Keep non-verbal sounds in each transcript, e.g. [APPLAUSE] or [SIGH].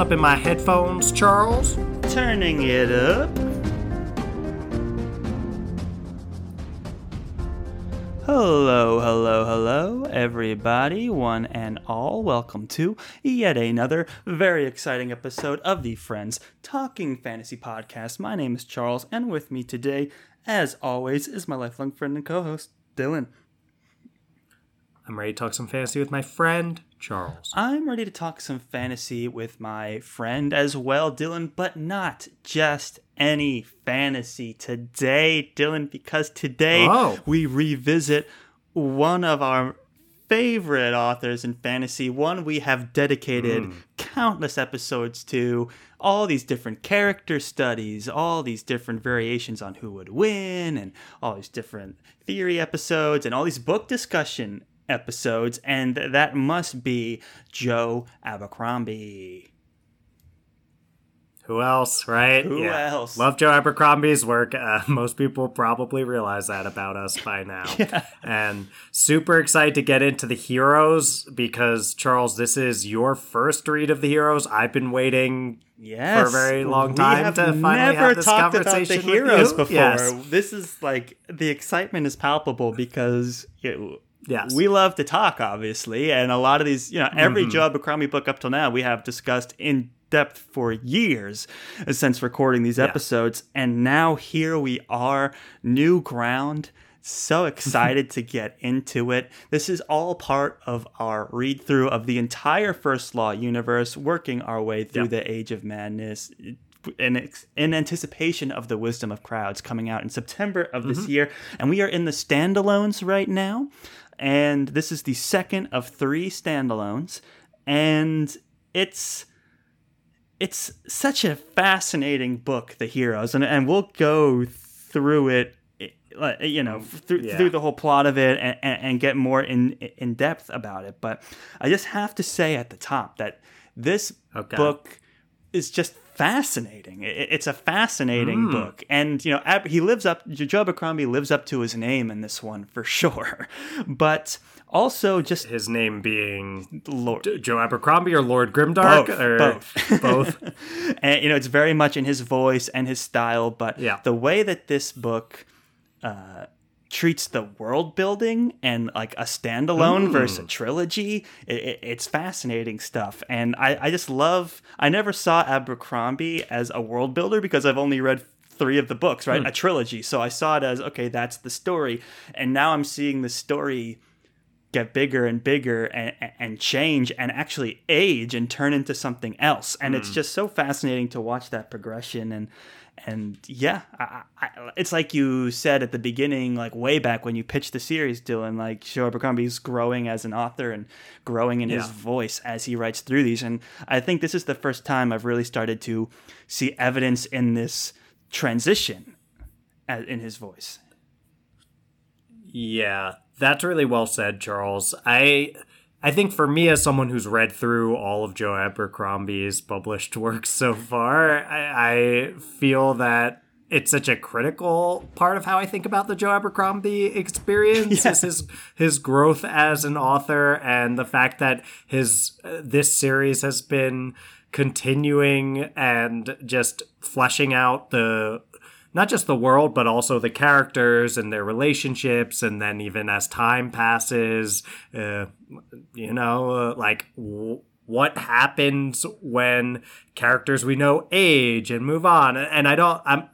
Something in my headphones, Charles. Turning it up. Hello, hello, hello, everybody, one and all. Welcome to yet another very exciting episode of the Friends Talking Fantasy Podcast. My name is Charles, and with me today, as always, is my lifelong friend and co host, Dylan. I'm ready to talk some fantasy with my friend, Charles. I'm ready to talk some fantasy with my friend as well, Dylan, but not just any fantasy today, Dylan, because today Oh. we revisit one of our favorite authors in fantasy, one we have dedicated hmm. countless episodes to, all these different character studies, all these different variations on who would win, and all these different theory episodes, and all these book discussion episodes, and that must be Joe Abercrombie. Who else, right? Who else? Love Joe Abercrombie's work. Uh, [LAUGHS] most people probably realize that about us by [LAUGHS] now. yeah. And super excited to get into the heroes because, Charles, this is your first read of the heroes. I've been waiting Yes, for a very long time have to finally never have this talked about the conversation heroes before. Yes. This is like the excitement is palpable because it, Yes. we love to talk, obviously, and a lot of these, you know, every Mm-hmm. Joe Abercrombie book up till now we have discussed in depth for years uh, since recording these episodes, and now here we are, new ground. So [LAUGHS] excited to get into it. This is all part of our read through of the entire First Law universe, working our way through Yep. the Age of Madness uh, in, in anticipation of the Wisdom of Crowds coming out in September of this mm-hmm. year. And we are in the standalones right now. And this is the second of three standalones. And it's it's such a fascinating book, The Heroes, and and we'll go through it, eh, you know, through Yeah. through the whole plot of it and, and, and get more in in depth about it. But I just have to say at the top that this Okay. book is just fascinating. It's a fascinating book, and you know, Ab- he lives up. Joe Abercrombie lives up to his name in this one for [LAUGHS] sure. But also, just His name being Lord, Joe Abercrombie or Lord Grimdark? Both, or both. [LAUGHS] both. [LAUGHS] and you know it's very much in his voice and his style but Yeah. the way that this book uh, treats the world building and like a standalone versus a trilogy it, it, it's fascinating stuff. And I, I just love i never saw abercrombie as a world builder because i've only read three of the books right? Hmm. A trilogy. So i saw it as okay that's the story. And now i'm seeing the story get bigger and bigger and, and change and actually age and turn into something else. And it's hmm. just so fascinating to watch that progression. And and yeah, I, I, it's like you said at the beginning, like way back when you pitched the series, Dylan, like Joe Abercrombie's growing as an author and growing in his voice as he writes through these. And I think this is the first time I've really started to see evidence in this transition in his voice. Yeah, that's really well said, Charles. I I think for me as someone who's read through all of Joe Abercrombie's published [LAUGHS] works so far, I, I feel that it's such a critical part of how I think about the Joe Abercrombie experience is his his growth as an author and the fact that his uh, this series has been continuing and just fleshing out the not just the world, but also the characters and their relationships. And then even as time passes, uh, you know, uh, like w- what happens when characters we know age and move on. And I don't, I'm,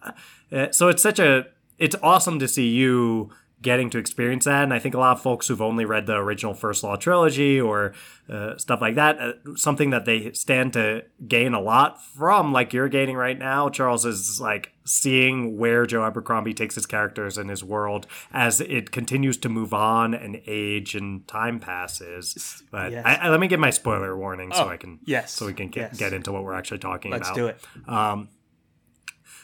uh, so it's such a, it's awesome to see you getting to experience that. And I think a lot of folks who've only read the original First Law trilogy or uh, stuff like that, uh, something that they stand to gain a lot from, like you're gaining right now, Charles, is like seeing where Joe Abercrombie takes his characters and his world as it continues to move on and age and time passes. But Yes. I, I, let me give my spoiler warning so Oh, I can yes, so we can get, yes. get into what we're actually talking Let's about. do it. Um,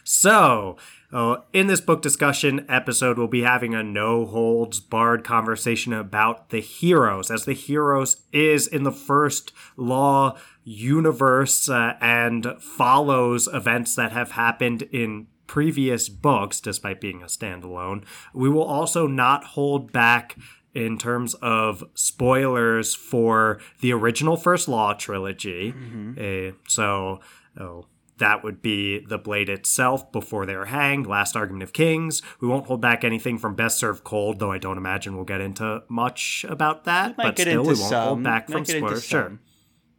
so, uh, in this book discussion episode, we'll be having a no holds barred conversation about the heroes, as the heroes is in the first law universe uh, and follows events that have happened in previous books, despite being a standalone. We will also not hold back in terms of spoilers for the original First Law trilogy. Uh, so, oh, that would be the blade itself before they're hanged, Last Argument of Kings. We won't hold back anything from Best Served Cold, though I don't imagine we'll get into much about that. But still, we won't some. hold back Might from spoilers. Sure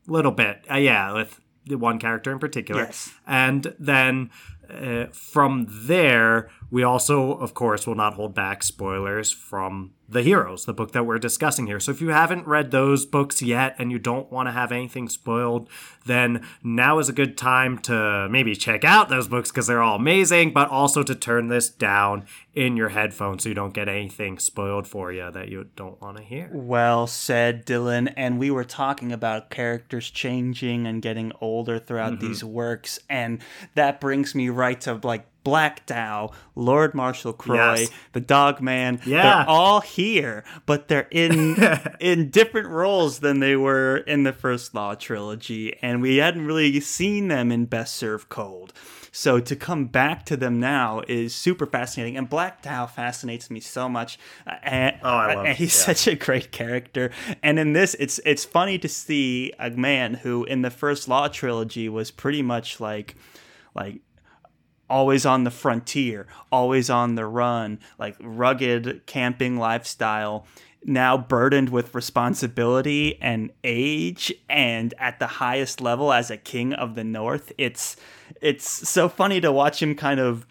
little bit uh, yeah with one character in particular Yes. and then uh, from there we also of course will not hold back spoilers from the heroes the book that we're discussing here so if you haven't read those books yet and you don't want to have anything spoiled then now is a good time to maybe check out those books because they're all amazing but also to turn this down in your headphones so you don't get anything spoiled for you that you don't want to hear Well said, Dylan. And we were talking about characters changing and getting older throughout Mm-hmm. these works, and that brings me right to like Black Dow, Lord Marshall Kroy, Yes. the Dog Man. Yeah. They're all here, but they're in [LAUGHS] in different roles than they were in the first Law trilogy, and we hadn't really seen them in Best Served Cold. So to come back to them now is super fascinating, and Black Dow fascinates me so much. And, Oh, I love- and he's yeah. such a great character. And in this, it's it's funny to see a man who in the first Law trilogy was pretty much like like always on the frontier, always on the run, like rugged camping lifestyle, now burdened with responsibility and age and at the highest level as a king of the north. It's it's so funny to watch him kind of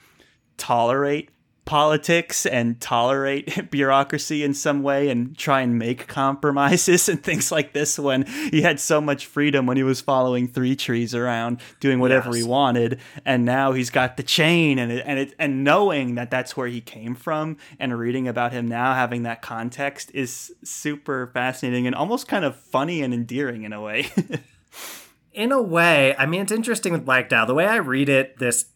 tolerate politics and tolerate [LAUGHS] bureaucracy in some way and try and make compromises [LAUGHS] and things like this when he had so much freedom when he was following Threetrees around doing whatever Yes. he wanted and now he's got the chain and it, and it and knowing that that's where he came from and reading about him now having that context is super fascinating and almost kind of funny and endearing in a way [LAUGHS] in a way, I mean, it's interesting with Black Dow. The way I read it this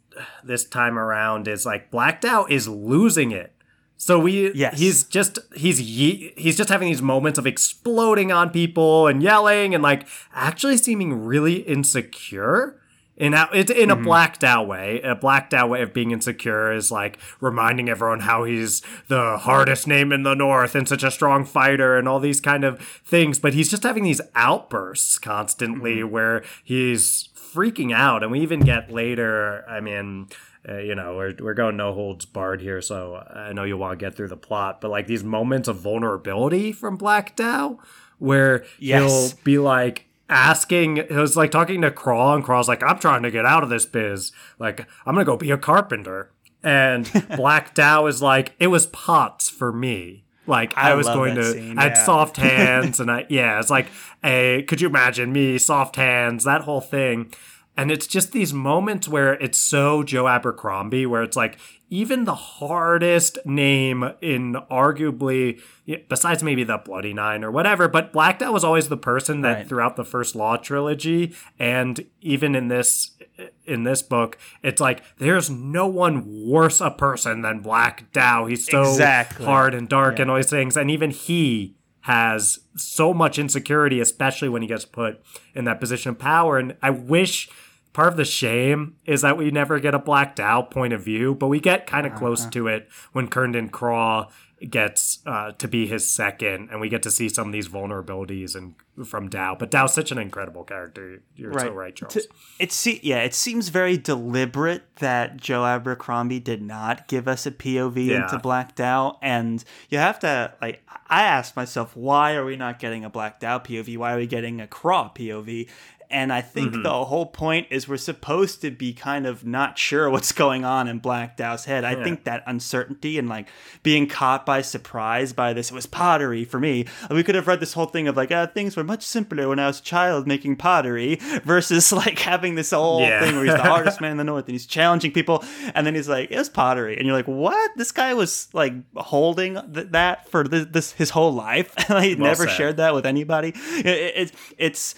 this time around is like Black Dow is losing it. So we, Yes. he's just he's ye- he's just having these moments of exploding on people and yelling and like actually seeming really insecure. In a, it's in a mm-hmm. blacked out way. A blacked out way of being insecure is like reminding everyone how he's the hardest name in the North and such a strong fighter and all these kind of things. But he's just having these outbursts constantly mm-hmm. where he's freaking out. And we even get later, I mean, uh, you know, we're, we're going no holds barred here, so I know you want to get through the plot, but like these moments of vulnerability from Black Dow where Yes. he'll be like, asking he was like talking to Craw and Craw's like I'm trying to get out of this biz like I'm gonna go be a carpenter and [LAUGHS] Black Dow is like it was pots for me like I, I was going to scene, I had soft [LAUGHS] hands and I yeah it's like a could you imagine me soft hands that whole thing and it's just these moments where it's so Joe Abercrombie where it's like even the hardest name in arguably besides maybe the Bloody Nine or whatever, but Black Dow was always the person that Right. throughout the first Law trilogy and even in this in this book, it's like there's no one worse a person than Black Dow. He's so Exactly. hard and dark and all these things, and even he has so much insecurity, especially when he gets put in that position of power. And I wish part of the shame is that we never get a Black Dow point of view, but we get kind of close to it when Curnden Craw gets uh, to be his second, and we get to see some of these vulnerabilities and from Dow. But Dow's such an incredible character. You're so right, Charles. It se- yeah, it seems very deliberate that Joe Abercrombie did not give us a POV Yeah. into Black Dow, and you have to like. I asked myself, why are we not getting a Black Dow POV? Why are we getting a Craw POV? And I think Mm-hmm. the whole point is we're supposed to be kind of not sure what's going on in Black Dow's head. I think that uncertainty and like being caught by surprise by this, it was pottery for me. We could have read this whole thing of like, uh, things were much simpler when I was a child making pottery versus [LAUGHS] like having this whole Yeah. thing where he's the [LAUGHS] hardest man in the north and he's challenging people. And then he's like, it was pottery. And you're like, what? This guy was like holding th- that for this, this his whole life. and [LAUGHS] he Well never said. shared that with anybody. It, it, it's, it's,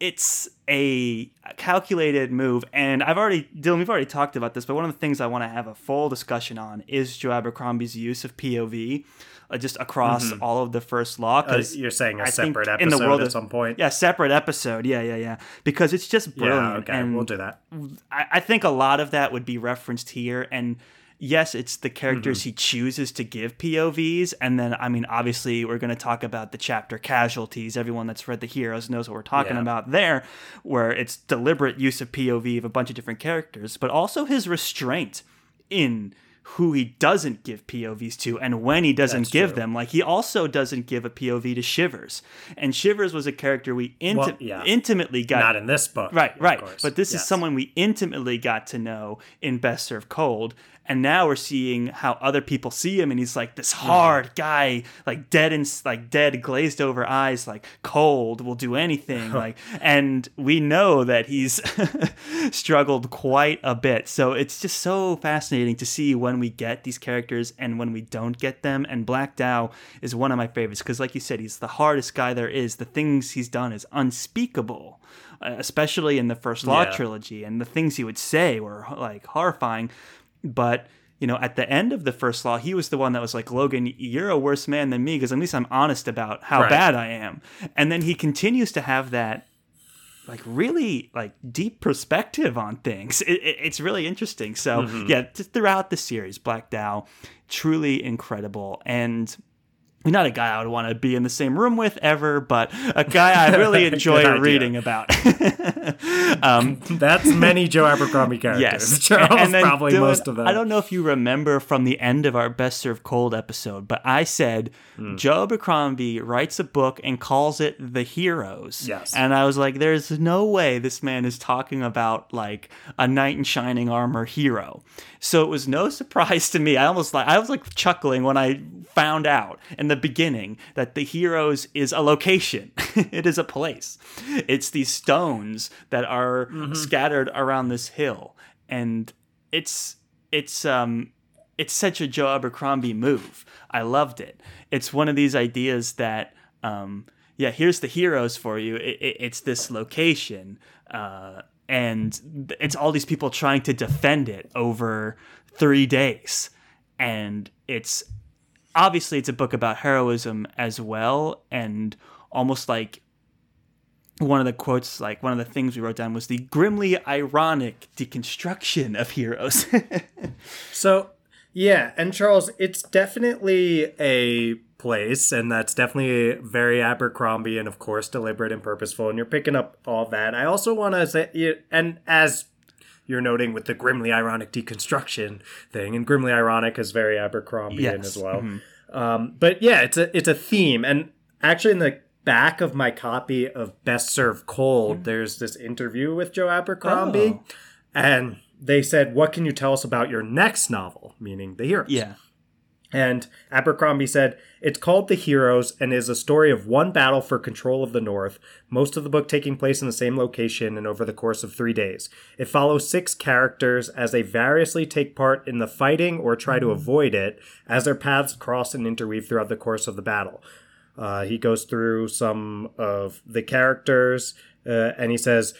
it's a calculated move, and I've already Dylan, we've already talked about this, but one of the things I want to have a full discussion on is Joe Abercrombie's use of POV. Uh, just across Mm-hmm. all of the first law, Uh, because you're saying a I separate episode in the world at of- some point. yeah, separate episode, yeah, yeah, yeah, because it's just brilliant. Yeah, okay, and we'll do that. I, I think a lot of that would be referenced here and yes it's the characters Mm-hmm. he chooses to give povs and then i mean obviously we're going to talk about the chapter casualties everyone that's read the heroes knows what we're talking Yeah. about there where it's deliberate use of pov of a bunch of different characters but also his restraint in who he doesn't give POVs to and when he doesn't That's give true. them. Like he also doesn't give a POV to Shivers. And Shivers was a character we inti- Well, yeah. intimately got Not in this book. Right, right. course. But this Yes. is someone we intimately got to know in Best Served Cold. And now we're seeing how other people see him, and he's like this hard guy, like dead and like dead, glazed over eyes, like cold, will do anything, [LAUGHS] like. And we know that he's [LAUGHS] struggled quite a bit. So it's just so fascinating to see when we get these characters and when we don't get them. And Black Dow is one of my favorites because, like you said, he's the hardest guy there is. The things he's done is unspeakable uh, especially in the first Law Yeah. trilogy, and the things he would say were like horrifying. But you know, at the end of the first Law, he was the one that was like, "Logen, you're a worse man than me because at least I'm honest about how Right. bad I am." And then he continues to have that like really like deep perspective on things. It, it- it's really interesting. So Mm-hmm. yeah, just throughout the series, Black Dow, truly incredible and. Not a guy I would want to be in the same room with ever, but a guy I really [LAUGHS] enjoy reading about. [LAUGHS] um, [LAUGHS] That's many Joe Abercrombie characters. yes, Charles, and probably Dylan, most of them. I don't know if you remember from the end of our Best Served Cold episode, but I said Hmm. Joe Abercrombie writes a book and calls it The Heroes. Yes. and I was like, "There's no way this man is talking about like a knight in shining armor hero." So it was no [LAUGHS] surprise to me. I almost like I was like chuckling when I found out in the beginning that the heroes is a location. [LAUGHS] it is a place. It's these stones that are scattered around this hill, and it's it's um it's such a Joe Abercrombie move. I loved it. It's one of these ideas that um yeah, here's the heroes for you. It, it, it's this location. Uh, and it's all these people trying to defend it over three days. And it's obviously it's a book about heroism as well and almost like one of the quotes like one of the things we wrote down was the grimly ironic deconstruction of heroes. [LAUGHS] So, yeah, and Charles, it's definitely a place, and that's definitely very Abercrombie, and of course, deliberate and purposeful, and you're picking up all that. I also want to say, and as you're noting with the grimly ironic deconstruction thing, and grimly ironic is very Abercrombian Yes. as well. Um, but yeah, it's a it's a theme, and actually in the back of my copy of Best Served Cold, there's this interview with Joe Abercrombie, Oh. and they said, "What can you tell us about your next novel?" Meaning the heroes. yeah And Abercrombie said, It's called The Heroes and is a story of one battle for control of the North, most of the book taking place in the same location and over the course of three days. It follows six characters as they variously take part in the fighting or try to avoid it as their paths cross and interweave throughout the course of the battle. Uh, he goes through some of the characters uh, and he says,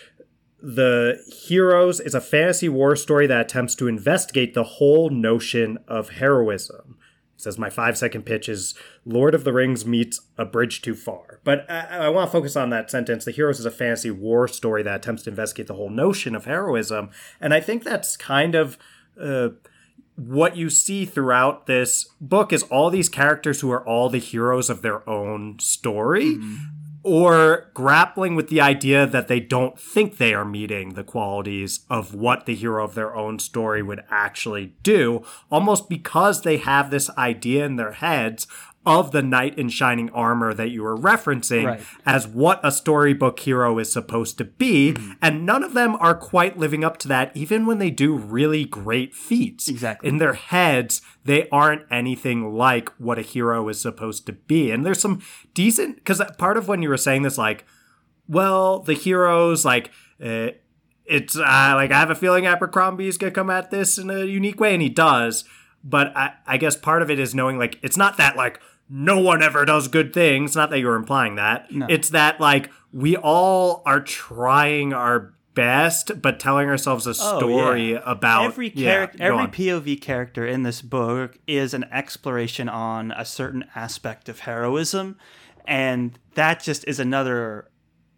the Heroes is a fantasy war story that attempts to investigate the whole notion of heroism. Says, My five second pitch is Lord of the Rings meets A Bridge Too Far. But I, I want to focus on that sentence. The Heroes is a fantasy war story that attempts to investigate the whole notion of heroism. And I think that's kind of. Uh, what you see throughout this book is all these characters who are all the heroes of their own story or grappling with the idea that they don't think they are meeting the qualities of what the hero of their own story would actually do, almost because they have this idea in their heads of the knight in shining armor that you were referencing Right. as what a storybook hero is supposed to be. And none of them are quite living up to that, even when they do really great feats. Exactly. In their heads, they aren't anything like what a hero is supposed to be. And there's some decent, because part of when you were saying this, like, well, the heroes, like, uh, it's uh, like I have a feeling Abercrombie's gonna come at this in a unique way, and he does. But I, I guess part of it is knowing, like, it's not that like no one ever does good things. Not that you're implying that. It's that like we all are trying our best, but telling ourselves a story oh, yeah. about every character, yeah, every on. POV character in this book is an exploration on a certain aspect of heroism, and that just is another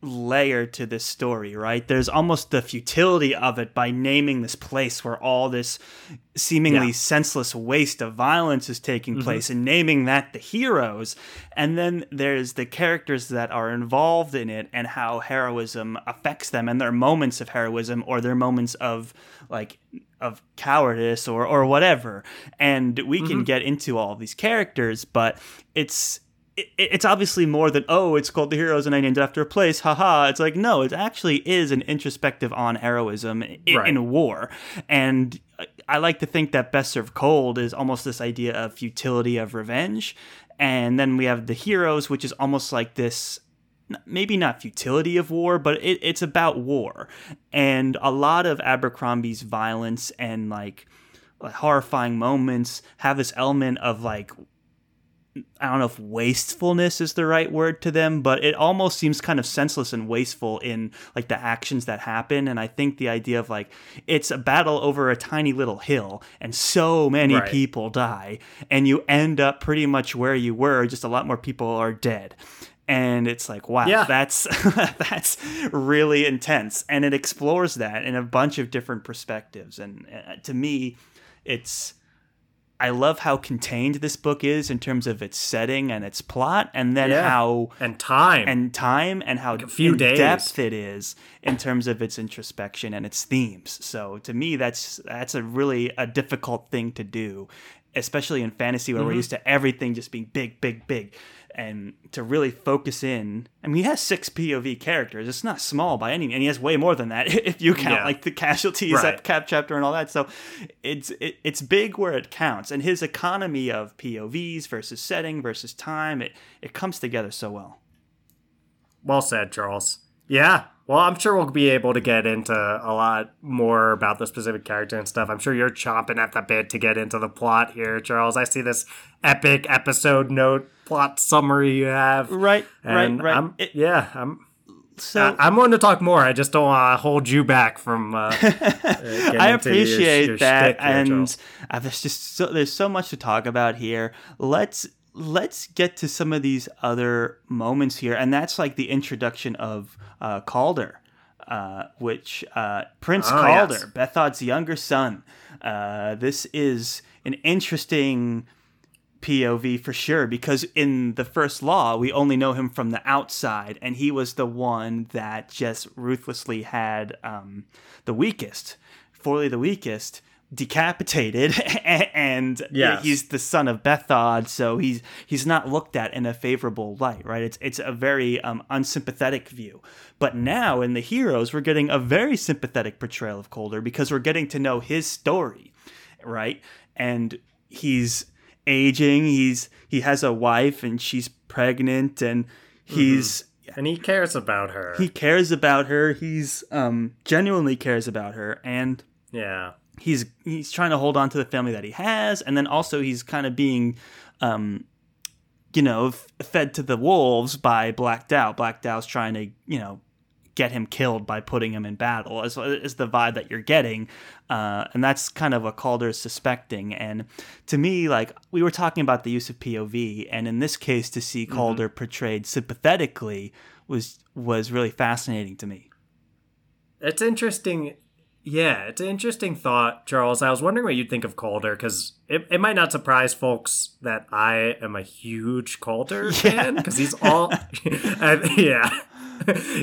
layer to this story, right? There's almost the futility of it by naming this place where all this seemingly yeah. senseless waste of violence is taking mm-hmm. place and naming that the heroes. And then there's the characters that are involved in it and how heroism affects them and their moments of heroism or their moments of like of cowardice or or whatever. And we mm-hmm. can get into all these characters, but it's it, it's obviously more than oh it's called the heroes and i named it after a place haha. It's like no it actually is an introspective on heroism in, right. in war. And i like to think that best served cold is almost this idea of futility of revenge. And then we have the heroes which is almost like this maybe not futility of war but it, it's about war. And a lot of abercrombie's violence and like horrifying moments have this element of like I don't know if wastefulness is the right word to them, but it almost seems kind of senseless and wasteful in like the actions that happen. And I think the idea of like it's a battle over a tiny little hill and so many right. people die, and you end up pretty much where you were, just a lot more people are dead. And it's like, wow, yeah. that's [LAUGHS] that's really intense, and it explores that in a bunch of different perspectives. And uh, to me, it's I love how contained this book is in terms of its setting and its plot, and then yeah. how and time and time and how like a few in days. depth it is in terms of its introspection and its themes. So to me, that's that's a really a difficult thing to do, especially in fantasy where mm-hmm. we're used to everything just being big, big, big and to really focus in. I mean, he has six POV characters. It's not small by any, and he has way more than that [LAUGHS] if you count yeah. like the casualties right. at cap chapter and all that. So it's it, it's big where it counts, and his economy of POVs versus setting versus time it it comes together so well. Well said, Charles. Yeah, well, I'm sure we'll be able to get into a lot more about the specific character and stuff. I'm sure you're chomping at the bit to get into the plot here, Charles. I see this epic episode note plot summary you have. Right, right, right. I'm, it, yeah, I'm. So I, am going to talk more. I just don't want to hold you back from. Uh, [LAUGHS] I appreciate your, your that, and uh, there's just so, there's so much to talk about here. Let's let's get to some of these other moments here, and that's like the introduction of uh, Calder, uh, which uh, Prince oh, Calder, yes. Bethod's younger son. Uh, this is an interesting POV for sure because in the first law we only know him from the outside, and he was the one that just ruthlessly had um, the weakest, Forley the weakest decapitated [LAUGHS] and yes. he's the son of Bethod so he's he's not looked at in a favorable light right? It's it's a very um, unsympathetic view. But now in the heroes we're getting a very sympathetic portrayal of Calder because we're getting to know his story right? And he's aging he's he has a wife and she's pregnant and he's mm-hmm. and he cares about her. He cares about her. He's um genuinely cares about her and yeah he's he's trying to hold on to the family that he has, and then also he's kind of being, um, you know, f- fed to the wolves by Black Dow. Black Dow's trying to you know get him killed by putting him in battle is, is the vibe that you're getting uh, and that's kind of what calder's suspecting and to me like we were talking about the use of pov and in this case to see mm-hmm. calder portrayed sympathetically was was really fascinating to me it's interesting yeah, it's an interesting thought, Charles. I was wondering what you'd think of Calder because it, it might not surprise folks that I am a huge Calder [LAUGHS] yeah. fan because he's all, [LAUGHS] yeah,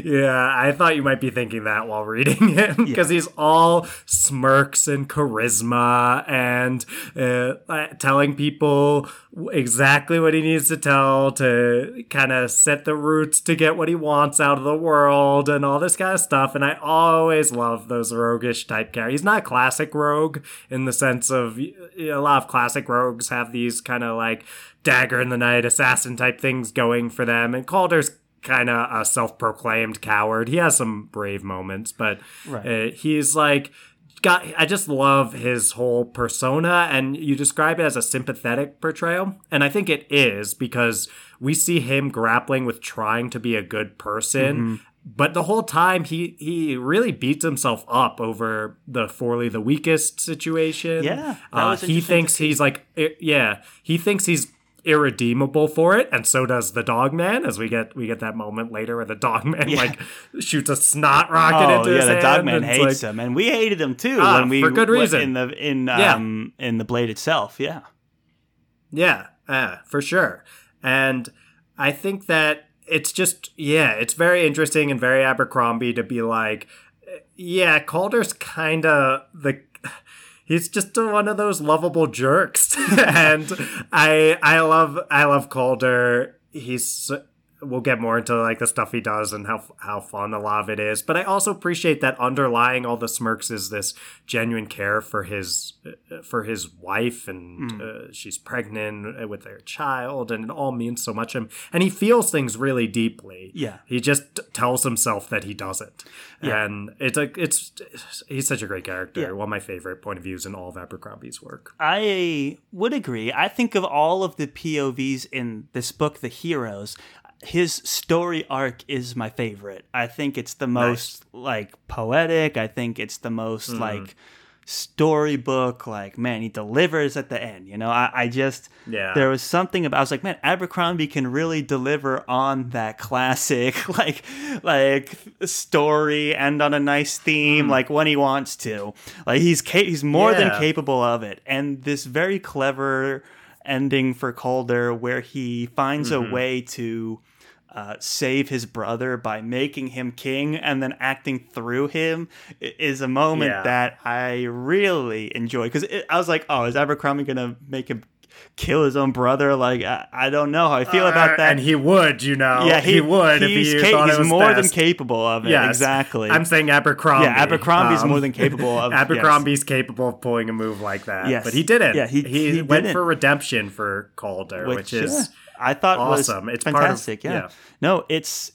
yeah, I thought you might be thinking that while reading [LAUGHS] it because yeah. he's all smirks and charisma and uh, telling people exactly what he needs to tell to kind of set the roots to get what he wants out of the world and all this kind of stuff. And I always love those roguish type characters. He's not classic rogue in the sense of a lot of classic rogues have these kind of like dagger in the night assassin type things going for them. And Calder's kind of a self-proclaimed coward. He has some brave moments, but right. uh, he's like got I just love his whole persona and you describe it as a sympathetic portrayal and I think it is because we see him grappling with trying to be a good person Mm-hmm. but the whole time he he really beats himself up over the Forley the weakest situation. Yeah, Uh, he thinks he's like yeah, he thinks he's irredeemable for it and so does the dog man as we get we get that moment later where the dog man like shoots a snot rocket Oh into yeah, his the dog man hates like- him, and we hated him too Ah, when we for good reason. in the in Yeah. um in the blade itself. Yeah, Yeah, uh, for sure. And I think that it's just, yeah, it's very interesting and very Abercrombie to be like, yeah, Calder's kind of the. He's just one of those lovable jerks, [LAUGHS] and I I love I love Calder. He's we'll get more into like the stuff he does and how how fun a lot of it is. But I also appreciate that underlying all the smirks is this genuine care for his uh, for his wife, and uh, she's pregnant with their child, and it all means so much to him. And he feels things really deeply. Yeah. he just tells himself that he doesn't. And it's like it's he's such a great character. Yeah. One of my favorite point of views in all of Abercrombie's work. I would agree. I think of all of the POVs in this book, the heroes. His story arc is my favorite. I think it's the most like poetic. I think it's the most Mm. like storybook. Like man, he delivers at the end. You know, I, I just Yeah. there was something about. I was like, man, Abercrombie can really deliver on that classic [LAUGHS] like like story and on a nice theme like when he wants to. Like he's ca- he's more than capable of it. And this very clever ending for Calder where he finds Mm-hmm. a way to uh, save his brother by making him king and then acting through him is a moment Yeah. that I really enjoy because I was like, oh, is Abercrombie gonna make him kill his own brother? Like, I, I don't know how I feel about Uh, that. And he would, you know. yeah, he, would if He's, he ca- thought he's more best. than capable of it. Yes. Exactly. I'm saying Abercrombie. Yeah, Abercrombie's Um, more than capable [LAUGHS] of yes. Abercrombie's capable of pulling a move like that. Yes. But he didn't. Yeah, he- he went didn't. for redemption for Calder, which, is yeah, I thought awesome. was It's part of- fantastic. yeah. yeah. no, it's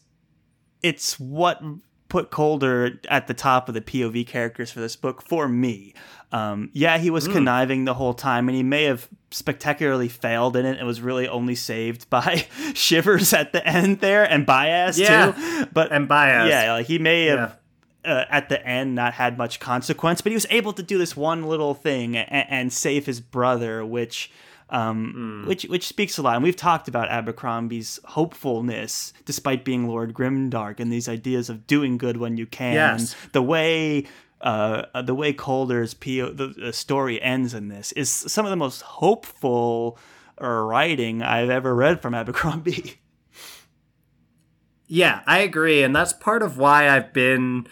it's what put Calder at the top of the POV characters for this book for me. Um, yeah, he was conniving the whole time, and he may have spectacularly failed in it. It was really only saved [LAUGHS] by Shivers at the end there and Bayaz Yeah. too. But And Bayaz. yeah, like he may have uh, at the end not had much consequence, but he was able to do this one little thing and, and save his brother, which um, Hmm. which which speaks a lot. And we've talked about Abercrombie's hopefulness, despite being Lord Grimdark, and these ideas of doing good when you can. Yes. The way. Uh, the way Calder's PO, the, the story ends in this is some of the most hopeful writing I've ever read from Abercrombie. [LAUGHS] Yeah, I agree, and that's part of why I've been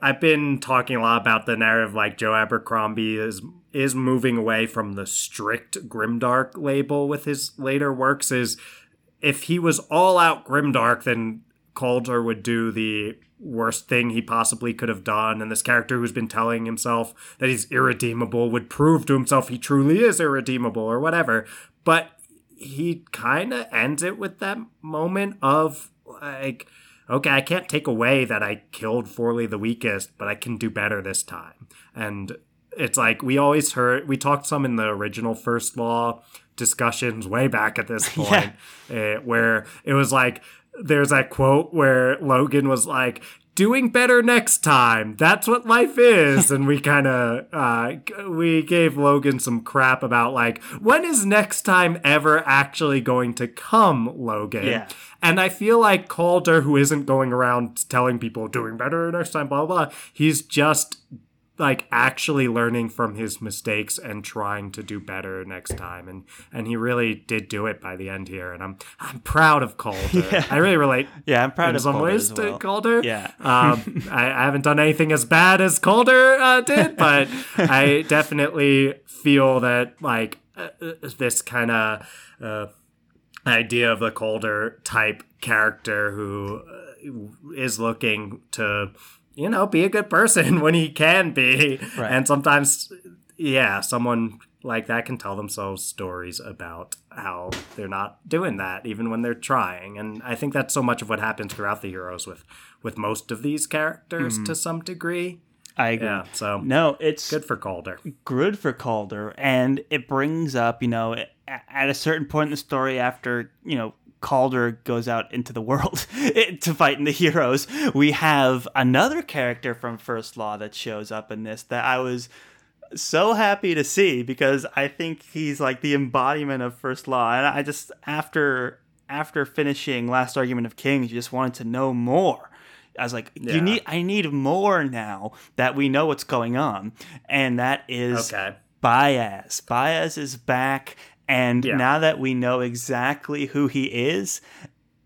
I've been talking a lot about the narrative like Joe Abercrombie is is moving away from the strict grimdark label with his later works is if he was all out grimdark then Calder would do the worst thing he possibly could have done. And this character who's been telling himself that he's irredeemable would prove to himself he truly is irredeemable or whatever. But he kind of ends it with that moment of like okay i can't take away that i killed forley the weakest but i can do better this time. And it's like we always heard we talked some in the original first law discussions way back at this [LAUGHS] point eh, where it was like there's that quote where Logen was like doing better next time. That's what life is. And we [LAUGHS] kind of uh, we gave Logen some crap about like when is next time ever actually going to come Logen? Yeah. and I feel like Calder, who isn't going around telling people doing better next time, blah, blah, blah, he's just like actually learning from his mistakes and trying to do better next time. And and he really did do it by the end here. And I'm I'm proud of Calder. [LAUGHS] I really relate Yeah, I'm proud in of some Calder ways as to well. Calder. Yeah. um, I, I haven't done anything as bad as Calder uh, did, but [LAUGHS] I definitely feel that like uh, uh, this kind of uh, idea of the Calder type character who uh, is looking to you know be a good person [LAUGHS] when he can be, Right. and sometimes yeah, someone like that can tell themselves stories about how they're not doing that even when they're trying and i think that's so much of what happens throughout the heroes with with most of these characters mm-hmm. to some degree I agree. Yeah, so no, it's good for Calder. good for Calder, and it brings up, you know, at a certain point in the story, after you know Calder goes out into the world [LAUGHS] eh, to fight in the heroes, we have another character from First Law that shows up in this that I was so happy to see because I think he's like the embodiment of First Law, and I just after after finishing Last Argument of Kings, you just wanted to know more. I was like, Yeah. you need, I need more now that we know what's going on, and that is Okay. Bayaz. Bayaz is back, and Yeah. now that we know exactly who he is,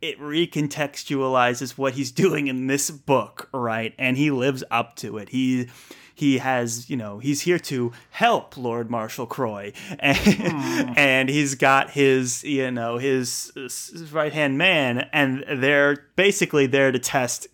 it recontextualizes what he's [LAUGHS] doing in this book, right? And he lives up to it. He he has, you know, he's here to help Lord Marshal Kroy, and, [LAUGHS] hmm. and he's got his, you know, his, uh, his right hand man, and they're basically there to test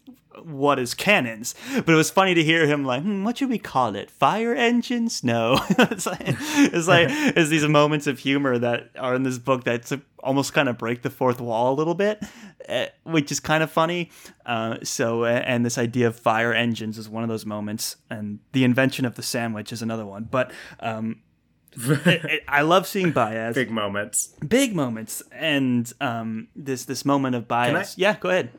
what is cannons. But it was funny to hear him like, hmm, what should we call it? Fire engines? No. [LAUGHS] it's like it's like [LAUGHS] it's these moments of humor that are in this book that almost kind of break the fourth wall a little bit, uh, which is kind of funny. Uh, so and this idea of fire engines is one of those moments, and the invention of the sandwich is another one. But um, it, [LAUGHS] it, I love seeing Bayaz Big moments. big moments and um, this this moment of Bayaz. Yeah, go ahead.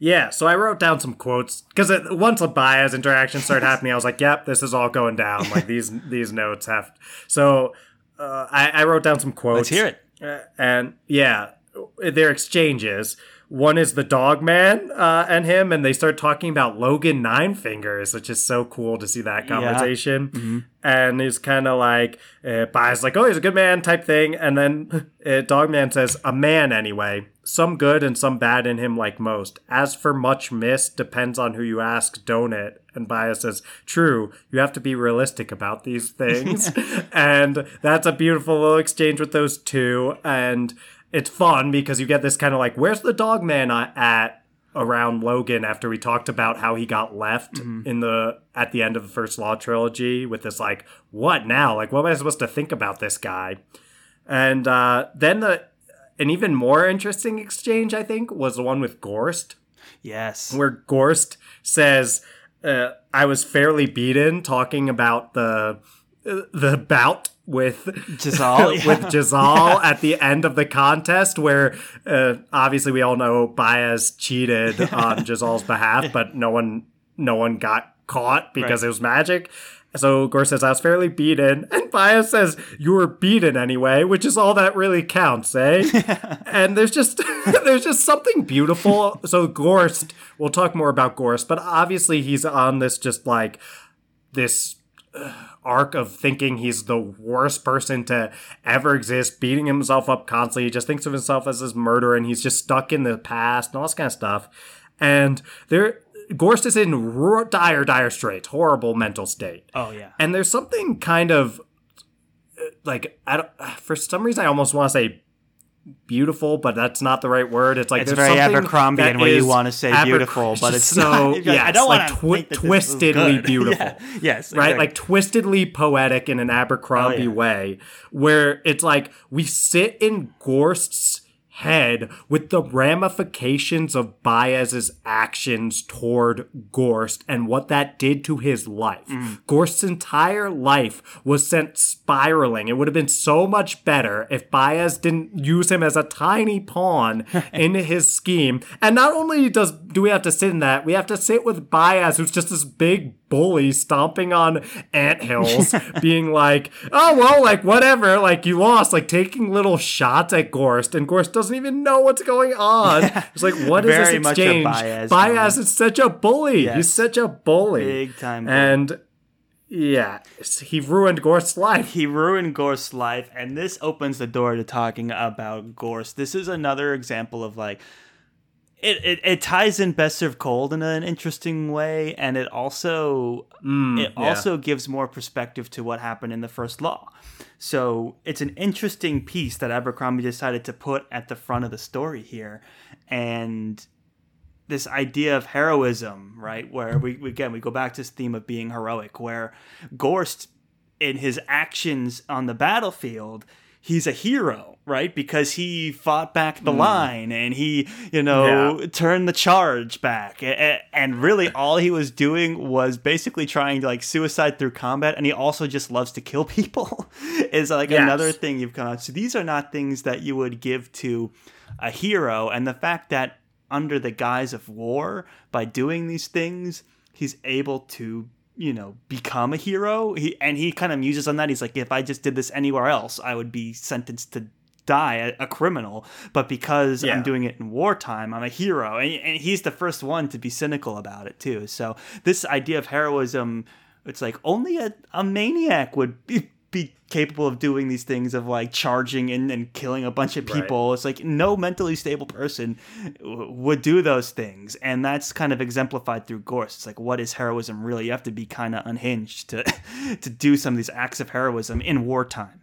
Yeah, so I wrote down some quotes because once a Bayaz interaction started [LAUGHS] happening, I was like, "Yep, this is all going down." Like these these notes have. So uh, I, I wrote down some quotes. Let's hear it. Uh, and yeah, their exchanges. One is the dog man uh, and him, and they start talking about Logen Ninefingers, which is so cool to see that conversation. And he's kind of like, uh, like, oh, he's a good man type thing. And then [LAUGHS] uh, dog man says, a man anyway. Some good and some bad in him, like most. As for much miss, depends on who you ask, don't it? And Bayaz says, True, you have to be realistic about these things. [LAUGHS] and that's a beautiful little exchange with those two. And it's fun because you get this kind of like, Where's the dog man at? around Logen after we talked about how he got left in the at the end of the first Law trilogy with this like what now like what am I supposed to think about this guy and uh, then the an even more interesting exchange I think was the one with Gorst Yes. where Gorst says, uh, "I was fairly beaten," talking about the the bout with Jezal, [LAUGHS] with Jezal at the end of the contest, where uh, obviously we all know Bayaz cheated on Jezal's behalf, but no one no one got caught because Right. it was magic. So Gore says, I was fairly beaten. And Bayaz says, You were beaten anyway, which is all that really counts, eh? [LAUGHS] and there's just [LAUGHS] there's just something beautiful. So Gorst, we'll talk more about Gorst, but obviously he's on this just like this uh, arc of thinking he's the worst person to ever exist, beating himself up constantly. He just thinks of himself as this murderer and he's just stuck in the past and all this kind of stuff. And there Gorst is in dire, dire straits, horrible mental state. Oh yeah. And there's something kind of uh, like I don't, for some reason I almost want to say beautiful, but that's not the right word. It's like It's very Abercrombie and where you wanna say Aber- beautiful, but it's [LAUGHS] so not. [LAUGHS] yes, I don't like twi- twistedly [LAUGHS] beautiful. Yeah. Yes. Right, exactly. like twistedly poetic in an Abercrombie Oh, yeah. way, where it's like we sit in Gorst's head with the ramifications of Bayaz's actions toward Gorst and what that did to his life. Mm. Gorst's entire life was sent spiraling. It would have been so much better if Bayaz didn't use him as a tiny pawn [LAUGHS] in his scheme. And not only does do we have to sit in that, we have to sit with Bayaz, who's just this big bully stomping on anthills, [LAUGHS] being like, oh, well, like, whatever, like, you lost, like, taking little shots at Gorst, and Gorst doesn't even know what's going on. [LAUGHS] It's like, what is this exchange? Bayaz Bayaz is such a bully. Yes. He's such a bully. Big time bully. And, yeah, he ruined Gorst's life. he ruined Gorst's life, and this opens the door to talking about Gorst. This is another example of like it, it, it ties in Best Served Cold in an interesting way, and it also it Mm, yeah. also gives more perspective to what happened in the first law. So it's an interesting piece that Abercrombie decided to put at the front of the story here, and this idea of heroism, right? Where we we- again we go back to this theme of being heroic, where Gorst, in his actions on the battlefield, he's a hero right because he fought back the mm. line and he you know yeah. turned the charge back and really all he was doing was basically trying to like suicide through combat and he also just loves to kill [LAUGHS] people is like yes. another thing you've got so these are not things that you would give to a hero and the fact that under the guise of war by doing these things he's able to you know become a hero he and he kind of muses on that. He's like if i just did this anywhere else i would be sentenced to die a, a criminal. But because yeah. i'm doing it in wartime i'm a hero. And, and he's the first one to be cynical about it too. So this idea of heroism it's like only a, a maniac would be, be capable of doing these things of like charging in and killing a bunch of people. Right. It's like no mentally stable person w- would do those things, and that's kind of exemplified through Gorst. It's like what is heroism really? You have to be kind of unhinged to [LAUGHS] to do some of these acts of heroism in wartime.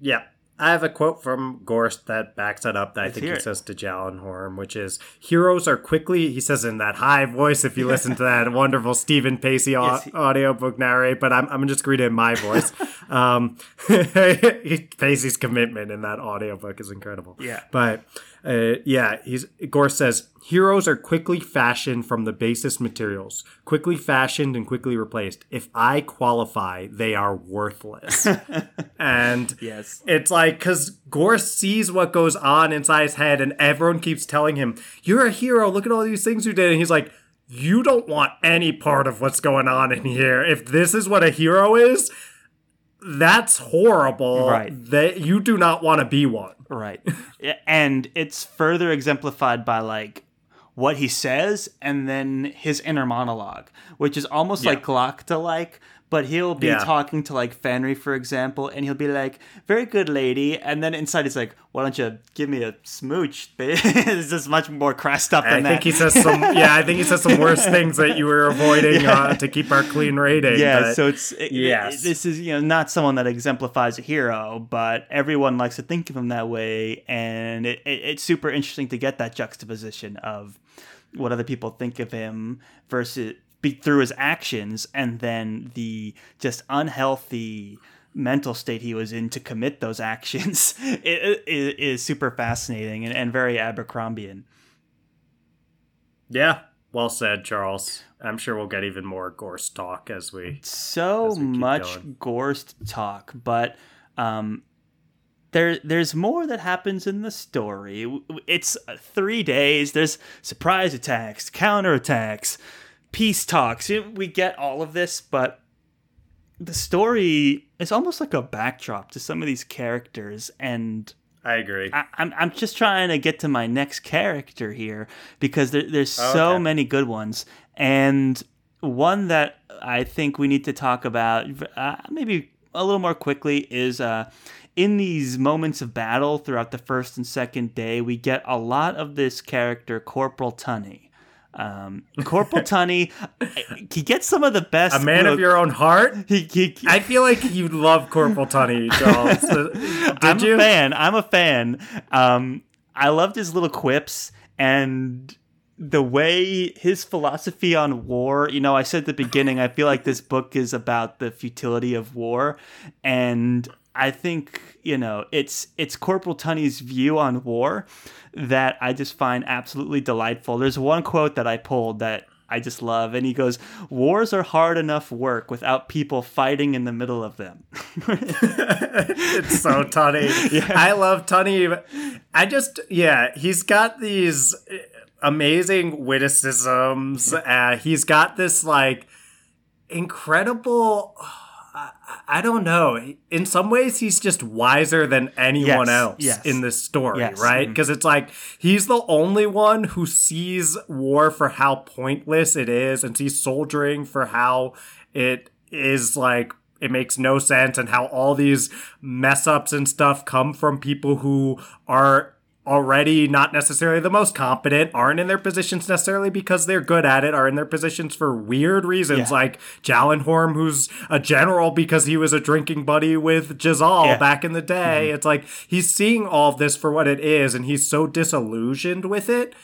Yeah, I have a quote from Gorst that backs that up that Let's I think he says to Jalenhorm, which is Heroes are quickly, he says in that high voice, if you listen to that [LAUGHS] wonderful Steven Pacey yes, he- audiobook narrate, but I'm, I'm just reading it in my voice. [LAUGHS] um, [LAUGHS] Pacey's commitment in that audiobook is incredible. Yeah. But uh, yeah, he's Gorst says heroes are quickly fashioned from the basest materials, quickly fashioned and quickly replaced. If I qualify, they are worthless. [LAUGHS] and yes, it's like because Gorst sees what goes on inside his head, and everyone keeps telling him, "You're a hero. Look at all these things you did," and he's like. You don't want any part of what's going on in here. If this is what a hero is, that's horrible. Right. That you do not want to be one. Right. and it's further exemplified by like what he says and then his inner monologue, which is almost yeah. like Glokta like, but he'll be yeah. talking to like Finree, for example, and he'll be like, "Very good, lady," and then inside he's like, "Why don't you give me a smooch?" [LAUGHS] this is much more crassed up than I that. I think he says some. [LAUGHS] Yeah, I think he says some worse things that you were avoiding yeah. uh, to keep our clean rating. Yeah, but, so it's it, yes. It, this is you know not someone that exemplifies a hero, but everyone likes to think of him that way, and it, it's super interesting to get that juxtaposition of what other people think of him versus be, through his actions and then the just unhealthy mental state he was in to commit those actions [LAUGHS] it, it is super fascinating and, and very Abercrombian. Yeah, well said, Charles. I'm sure we'll get even more Gorst talk as we so as we much going. Gorst talk, but um, there there's more that happens in the story. It's three days. There's surprise attacks, counter attacks, peace talks. We get all of this, but the story is almost like a backdrop to some of these characters and I agree. I, am I'm, I'm just trying to get to my next character here because there, there's oh, so okay. many good ones, and one that I think we need to talk about uh, maybe a little more quickly is uh, in these moments of battle throughout the first and second day, we get a lot of this character Corporal Tunny. Um, Corporal Tunny, he gets some of the best. A man of your own heart. He, he, I feel like you love Corporal Tunny, Charles. [LAUGHS] Did I'm you? a fan. I'm a fan. Um, I loved his little quips and the way his philosophy on war. You know, I said at the beginning, I feel like this book is about the futility of war, and I think you know it's it's Corporal Tunny's view on war that I just find absolutely delightful. There's one quote that I pulled that I just love, and he goes, "Wars are hard enough work without people fighting in the middle of them." [LAUGHS] it's so [LAUGHS] Tunny. Yeah. I love Tunny. I just yeah, he's got these amazing witticisms. Uh, he's got this like incredible I don't know. In some ways, he's just wiser than anyone yes, else yes. in this story, yes. right? Because mm-hmm. it's like he's the only one who sees war for how pointless it is and sees soldiering for how it is like it makes no sense and how all these mess ups and stuff come from people who are already not necessarily the most competent, aren't in their positions necessarily because they're good at it, are in their positions for weird reasons, yeah. like Jalenhorm, who's a general because he was a drinking buddy with Jezal yeah. back in the day. Mm-hmm. It's like he's seeing all of this for what it is, and he's so disillusioned with it.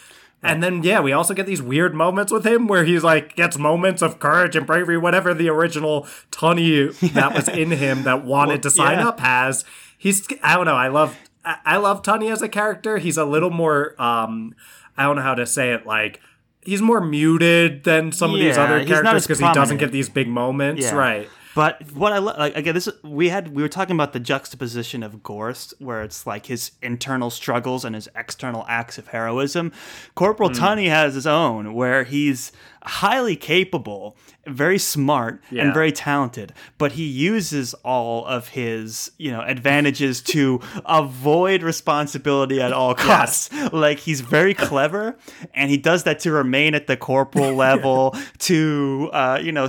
And then yeah, we also get these weird moments with him where he's like gets moments of courage and bravery, whatever the original Tunny [LAUGHS] that was in him that wanted well, to sign yeah. up has he's I don't know. I love I, I love Tunny as a character. He's a little more um I don't know how to say it like he's more muted than some of these other characters because he doesn't get these big moments, Yeah. right? But what I like again, this we had we were talking about the juxtaposition of Gorst, where it's like his internal struggles and his external acts of heroism. Corporal Hmm. Tunny has his own, where he's highly capable, very smart, Yeah. and very talented, but he uses all of his you know advantages [LAUGHS] to avoid responsibility at all costs. Like he's very clever, and he does that to remain at the corporal [LAUGHS] level, to uh, you know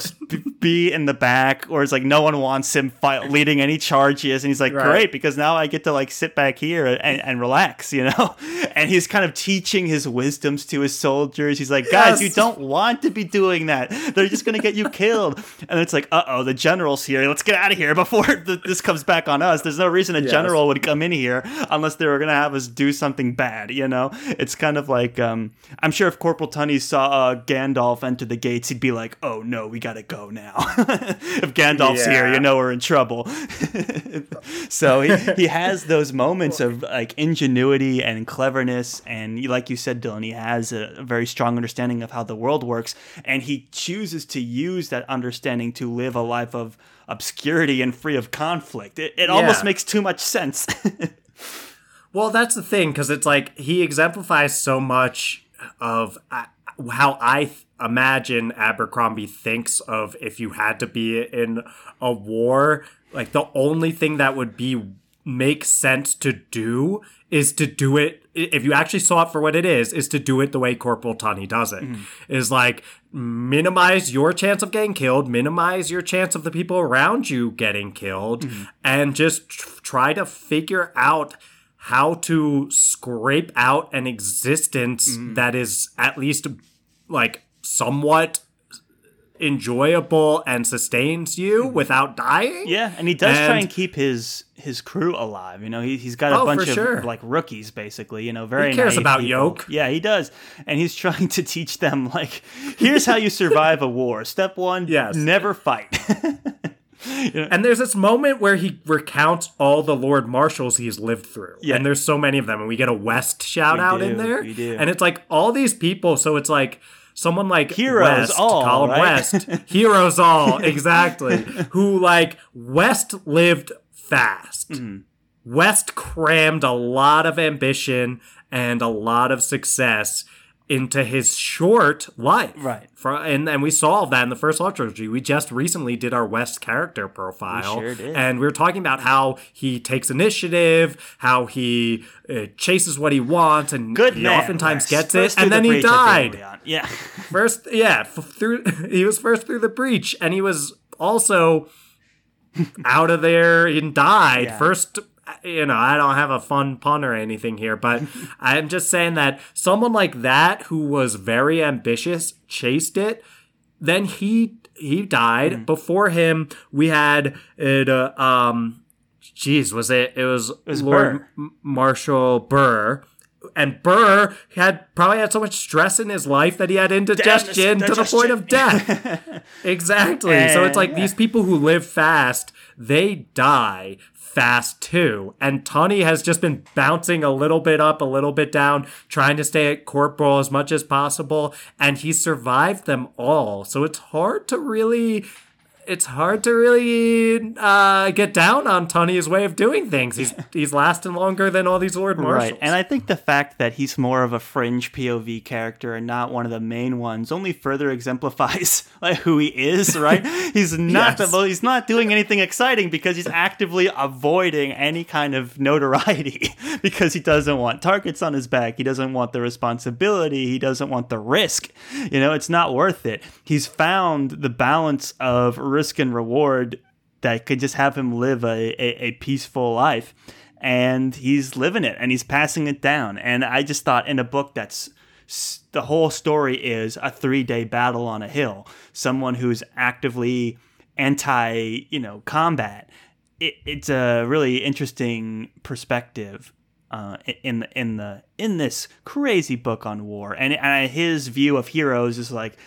be in the back, or it's like no one wants him fight, leading any charges, and he's like, Right. great, because now I get to like sit back here and, and relax, you know. [LAUGHS] And he's kind of teaching his wisdoms to his soldiers. He's like, guys, Yes. you don't want to be doing that. They're just gonna get you killed. And it's like, uh oh, the general's here. Let's get out of here before [LAUGHS] th- this comes back on us. There's no reason a Yes. general would come in here unless they were gonna have us do something bad. You know, it's kind of like um, I'm sure if Corporal Tunny saw uh, Gandalf enter the gates, he'd be like, oh no, we gotta go now. [LAUGHS] if Gandalf's here, you know we're in trouble. [LAUGHS] so he, he has those moments of like ingenuity and cleverness and like you said dylan he has a very strong understanding of how the world works and he chooses to use that understanding to live a life of obscurity and free of conflict. It, it almost makes too much sense. [LAUGHS] Well, that's the thing because it's like he exemplifies so much of uh, how I th- imagine Abercrombie thinks of if you had to be in a war. Like the only thing that would be make sense to do is to do it if you actually saw it for what it is is to do it the way corporal tunny does it. Mm. Is like minimize your chance of getting killed minimize your chance of the people around you getting killed mm. and just tr- try to figure out how to scrape out an existence mm. that is at least like somewhat enjoyable and sustains you hmm. without dying. yeah and he does try And- and keep his his crew alive you know he, he's got a Oh, bunch of sure. like rookies basically you know very He cares about people. Yoke. yeah he does and he's [LAUGHS] trying to teach them like here's how you survive a war step one Yes. never fight [LAUGHS] And there's this moment where he recounts all the Lord Marshals he's lived through. Yeah. And there's so many of them. And we get a West shout We out do, in there. we do. And it's like all these people. So it's like someone like Heroes West, all, Colin right? West, [LAUGHS] Heroes all, exactly. [LAUGHS] who like West lived fast. Mm-hmm. West crammed a lot of ambition and a lot of success into his short life. Right. For, and, and we saw that in the first Law Trilogy. We just recently did our West character profile. sure did. And we were talking about how he takes initiative, how he uh, chases what he wants, and good he man oftentimes Wes. gets First it. And then the he breach at the died. Yeah [LAUGHS] First, yeah, f- through [LAUGHS] he was first through the breach, and he was also out of there and died Yeah. first. You know, I don't have a fun pun or anything here, but [LAUGHS] I'm just saying that someone like that who was very ambitious chased it. Then he he died. Mm-hmm. Before him, we had it. Uh, um, jeez, was it? It was, was Lord Burr. M- Marshal Burr. And Burr had probably had so much stress in his life that he had indigestion to the point of death. [LAUGHS] exactly. so it's like And- these people who live fast, they die fast too. And Tunny has just been bouncing a little bit up, a little bit down, trying to stay at corporal as much as possible, and he survived them all. So it's hard to really it's hard to really uh, get down on Tunny's way of doing things. He's [LAUGHS] he's lasting longer than all these Lord Marshals. Right, and I think the fact that he's more of a fringe POV character and not one of the main ones only further exemplifies [LAUGHS] like who he is. Right, [LAUGHS] he's not Yes. the he's not doing anything exciting because he's actively avoiding any kind of notoriety because he doesn't want targets on his back. He doesn't want the responsibility. He doesn't want the risk. You know, it's not worth it. He's found the balance of risk and reward that could just have him live a, a, a peaceful life. And he's living it and he's passing it down. And i just thought in a book that's the whole story is a three day battle on a hill. Someone who's actively anti you know combat. It, it's a really interesting perspective uh, in in the in this crazy book on war. And, and his view of heroes is like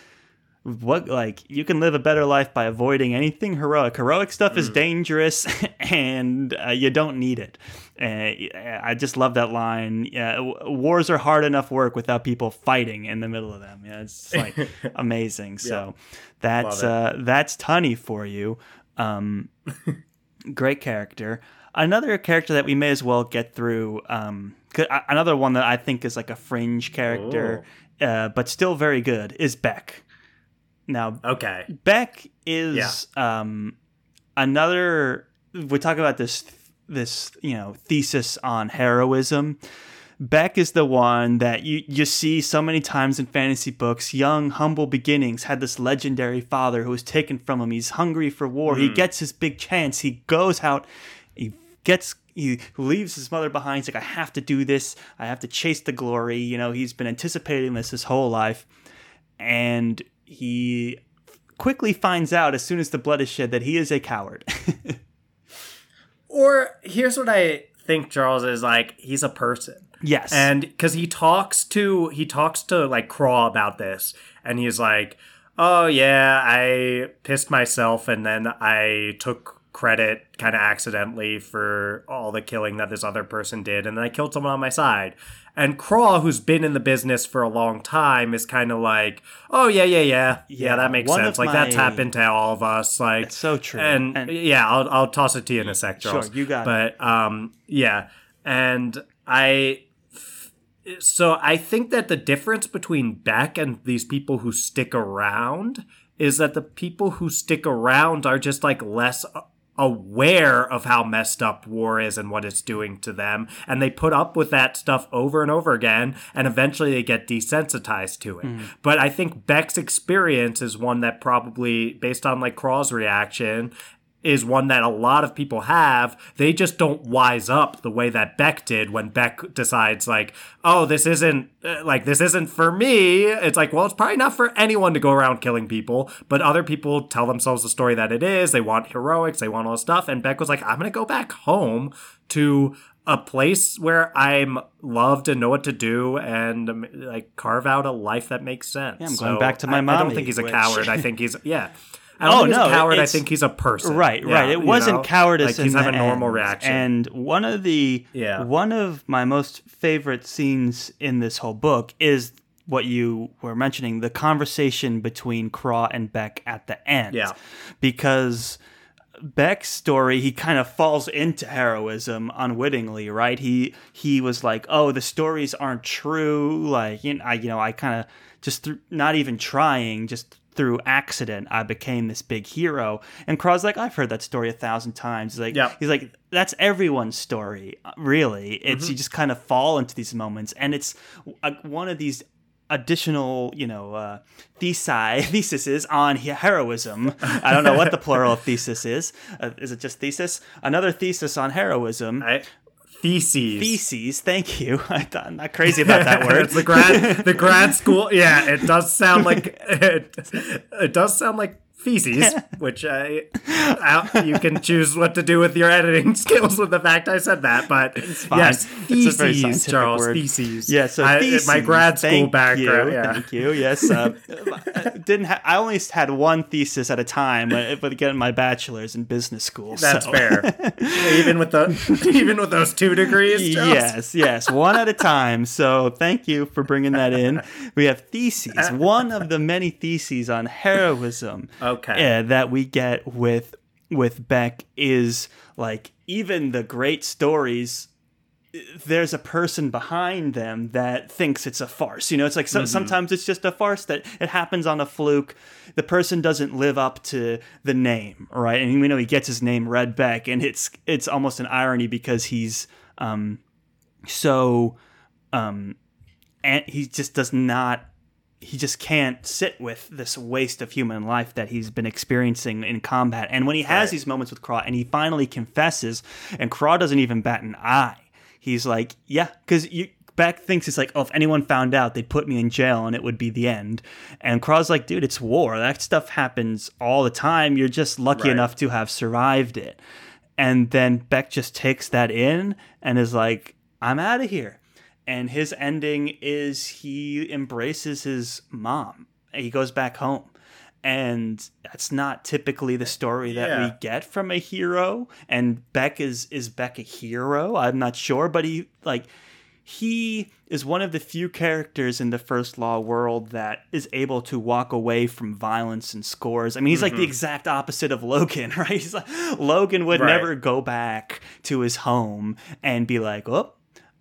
what like you can live a better life by avoiding anything heroic. Heroic stuff is dangerous, [LAUGHS] and uh, you don't need it. Uh, I just love that line. Yeah, wars are hard enough work without people fighting in the middle of them. Yeah, it's like [LAUGHS] amazing. So that's uh, that's Tunny for you. Um, [LAUGHS] great character. Another character that we may as well get through. Um, another one that I think is like a fringe character, uh, but still very good is Beck. Now, Okay. Beck is um, another. We talk about this this you know thesis on heroism. Beck is the one that you you see so many times in fantasy books. Young, humble beginnings had this legendary father who was taken from him. He's hungry for war. He gets his big chance. He goes out. He gets he leaves his mother behind. He's like, I have to do this. I have to chase the glory. You know, he's been anticipating this his whole life, and he quickly finds out as soon as the blood is shed that he is a coward. [LAUGHS] Or here's what I think Charles is like he's a person. yes, And because he talks to he talks to like Craw about this, and he's like, "Oh yeah, I pissed myself, and then I took credit kind of accidentally for all the killing that this other person did, and then I killed someone on my side." And Craw, who's been in the business for a long time, is kind of like, "Oh yeah, yeah, yeah, yeah, Yeah, that makes one sense. Like that's happened to all of us. Like It's so true. And, And- yeah, I'll I'll toss it to you in a sec, Charles. you got it. but um, yeah, and I so I think that the difference between Beck and these people who stick around is that the people who stick around are just like less aware of how messed up war is and what it's doing to them. And they put up with that stuff over and over again and eventually they get desensitized to it. Hmm. But i think beck's experience is one that probably based on like craw's reaction is one that a lot of people have. They just don't wise up the way that Beck did when Beck decides like, "Oh, this isn't uh, like this isn't for me." It's like, well, it's probably not for anyone to go around killing people, but other people tell themselves the story that it is. They want heroics, they want all this stuff, and Beck was like, "I'm going to go back home to a place where I'm loved and know what to do and um, like carve out a life that makes sense." I'm going So back to my mom. I don't think he's a which- coward. I [LAUGHS] think he's yeah. I don't Oh, think he's no, coward. I think he's a person. Right, Yeah, right. It wasn't know? cowardice Like, he's having a normal end. reaction. And one of the Yeah. one of my most favorite scenes in this whole book is what you were mentioning, the conversation between Craw and Beck at the end. Yeah. Because Beck's story, he kind of falls into heroism unwittingly, right? He he was like, "Oh, the stories aren't true." Like, you know, I you know, I kind of just through not even trying, just through accident, I became this big hero. And Craw's like, "I've heard that story a thousand times." He's like, Yeah. he's like, "That's everyone's story, really. It's Mm-hmm. you just kind of fall into these moments, and it's uh, one of these." additional, you know, uh, thesi [LAUGHS] theses on heroism. I don't know what the plural of thesis is. Uh, is it just thesis? Another thesis on heroism. I, theses. Theses. Thank you. I thought, [LAUGHS] I'm not crazy about that [LAUGHS] word. the grad the grad [LAUGHS] school. Yeah, it does sound like it, it does sound like feces, [LAUGHS] which I, I you can choose what to do with your editing [LAUGHS] skills with the fact I said that. But fine. yes, It's a very Charles, word. theses. Yeah, so I, theses, my grad school thank background. You, yeah. Thank you. Yes, uh, I [LAUGHS] didn't. Ha- I only had one thesis at a time, uh, but getting my bachelor's in business school. That's so. fair. even with the even with those two degrees. Charles? Yes, yes, one at a time. So thank you for bringing that in. We have theses, one of the many theses on heroism. Okay. uh, that we get with with Beck is like even the great stories. There's a person behind them that thinks it's a farce. You know, it's like so, sometimes it's just a farce that it happens on a fluke. The person doesn't live up to the name, right? And we know he gets his name Red Beck, and it's it's almost an irony because he's um, so um, and he just does not he just can't sit with this waste of human life that he's been experiencing in combat. And when he has Right. these moments with Craw and he finally confesses, and Craw doesn't even bat an eye. He's like, yeah, because you Beck thinks it's like, oh, if anyone found out, they'd put me in jail and it would be the end. And Craw's like, dude, it's war. That stuff happens all the time. You're just lucky Right. enough to have survived it. And then Beck just takes that in and is like, I'm out of here. And his ending is he embraces his mom. He goes back home. and that's not typically the story that Yeah. we get from a hero. And Beck is is Beck a hero? I'm not sure, but he like he is one of the few characters in the first law world that is able to walk away from violence and scores. I mean, he's like the mm-hmm. exact opposite of Logen, [LAUGHS] right? He's like, Logen would Right. never go back to his home and be like, "Oh,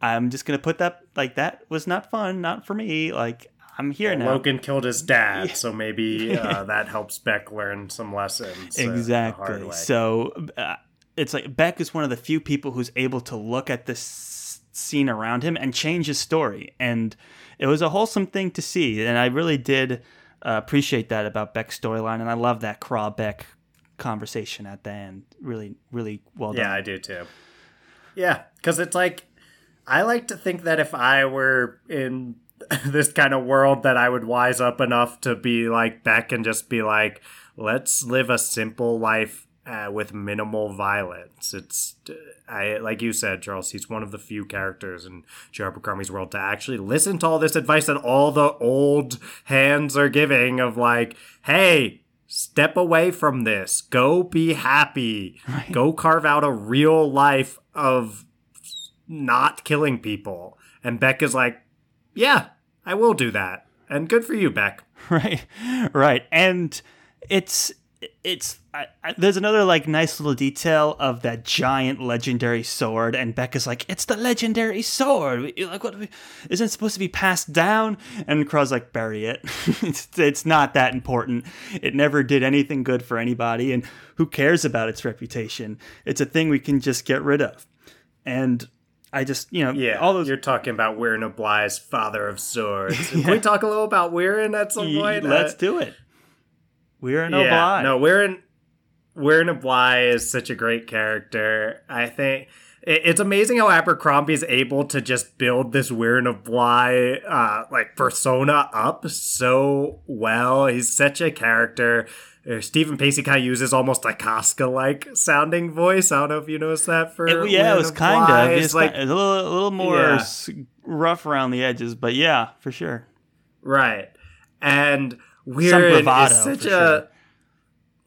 I'm just gonna put that like that was not fun, not for me." Like I'm here now. Logen killed his dad, so maybe [LAUGHS] uh, that helps Beck learn some lessons. uh, exactly. way. So uh, it's like Beck is one of the few people who's able to look at this scene around him and change his story, and it was a wholesome thing to see, and I really did uh, appreciate that about Beck's storyline, and I love that Craw Beck conversation at the end. Really, really well done. Yeah, I do too. Yeah, because it's like I like to think that if I were in [LAUGHS] this kind of world, that I would wise up enough to be like Beck and just be like, let's live a simple life uh, with minimal violence. It's I like you said, Charles. He's one of the few characters in Joe Abercrombie's world to actually listen to all this advice that all the old hands are giving of like, hey. Step away from this. Go be happy. Go carve out a real life of not killing people. And Beck is like, yeah, I will do that. And good for you, Beck. [LAUGHS] right right. And it's it's I, I, there's another like nice little detail of that giant legendary sword. And becca's like it's the legendary sword. Like what isn't it supposed to be passed down? And Craw's like bury it. [LAUGHS] It's, it's not that important. It never did anything good for anybody. And who cares about its reputation? It's a thing we can just get rid of. And i just you know Yeah, all those you're talking about Whirrun of Bligh's father of swords. [LAUGHS] Can we talk a little about Whirrun at some point? let's Uh, do it we're an yeah, oblige no, Whirrun Weirin Obly is such a great character. I think it- it's amazing how Abercrombie is able to just build this Whirrun of Bligh uh, like persona up so well. He's such a character. Uh, Steven Pacey kind of uses almost a Cosca-like sounding voice. I don't know if you noticed that for It- yeah, it was kind of. It's like like a little, a little more Yeah. rough around the edges, but yeah, for sure. Right. And bravado, is such a sure.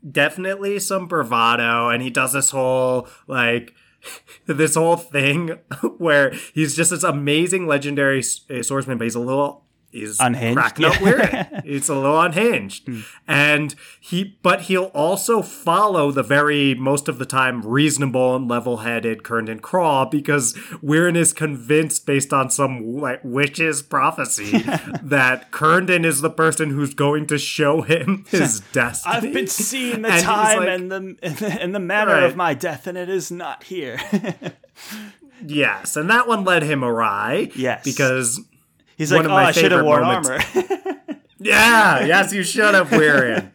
definitely some bravado and he does this whole like [LAUGHS] this whole thing [LAUGHS] where he's just this amazing legendary uh, swordsman but he's a little he's Unhinged, cracking up yeah. Hmm. Whirrun. He's a little unhinged. And he but he'll also follow the very most of the time reasonable and level-headed Curnden Craw because Whirrun is convinced based on some like witch's prophecy [LAUGHS] that Curnden is the person who's going to show him [LAUGHS] his destiny. I've been seeing the [LAUGHS] And time like- and the and the manner Right. of my death, and it is not here. Yes, and that one led him awry. Yes. Because He's One like, "Oh, my I should have worn moments- armor." [LAUGHS] [LAUGHS] Yeah, yes, you should have, Whirrun.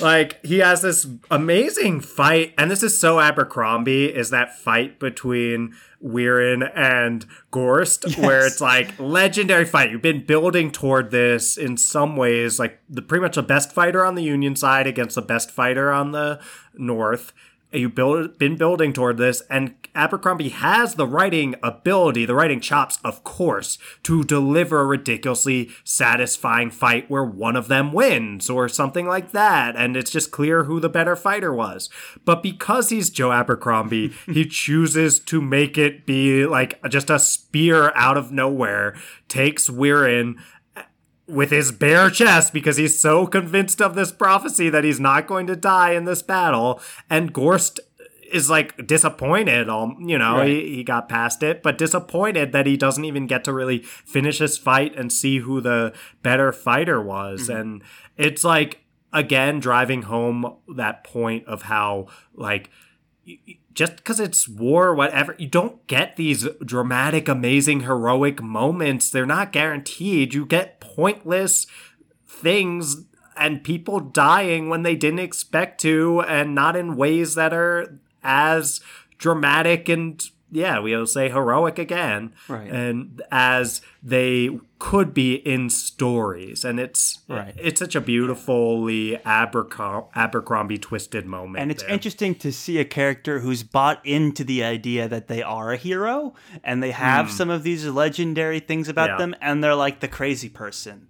like, he has this amazing fight, and this is so Abercrombie, is that fight between Whirrun and Gorst, where it's like legendary fight. You've been building toward this in some ways, like the pretty much the best fighter on the Union side against the best fighter on the North. You've build, been building toward this, and Abercrombie has the writing ability, the writing chops, of course, to deliver a ridiculously satisfying fight where one of them wins or something like that. And it's just clear who the better fighter was. But because he's Joe Abercrombie, [LAUGHS] he chooses to make it be like just a spear out of nowhere, takes Whirrun with his bare chest because he's so convinced of this prophecy that he's not going to die in this battle. And Gorst is like disappointed. Um, you know, Right. he, he got past it, but disappointed that he doesn't even get to really finish his fight and see who the better fighter was. And it's like again driving home that point of how like just because it's war whatever, you don't get these dramatic, amazing, heroic moments. They're not guaranteed. You get pointless things and people dying when they didn't expect to, and not in ways that are as dramatic and yeah, we'll say heroic again, Right. and as they could be in stories, and it's Right. it's such a beautifully Abercrom- Abercrombie twisted moment, And it's there. interesting to see a character who's bought into the idea that they are a hero and they have hmm. some of these legendary things about. Yeah. them and they're like the crazy person.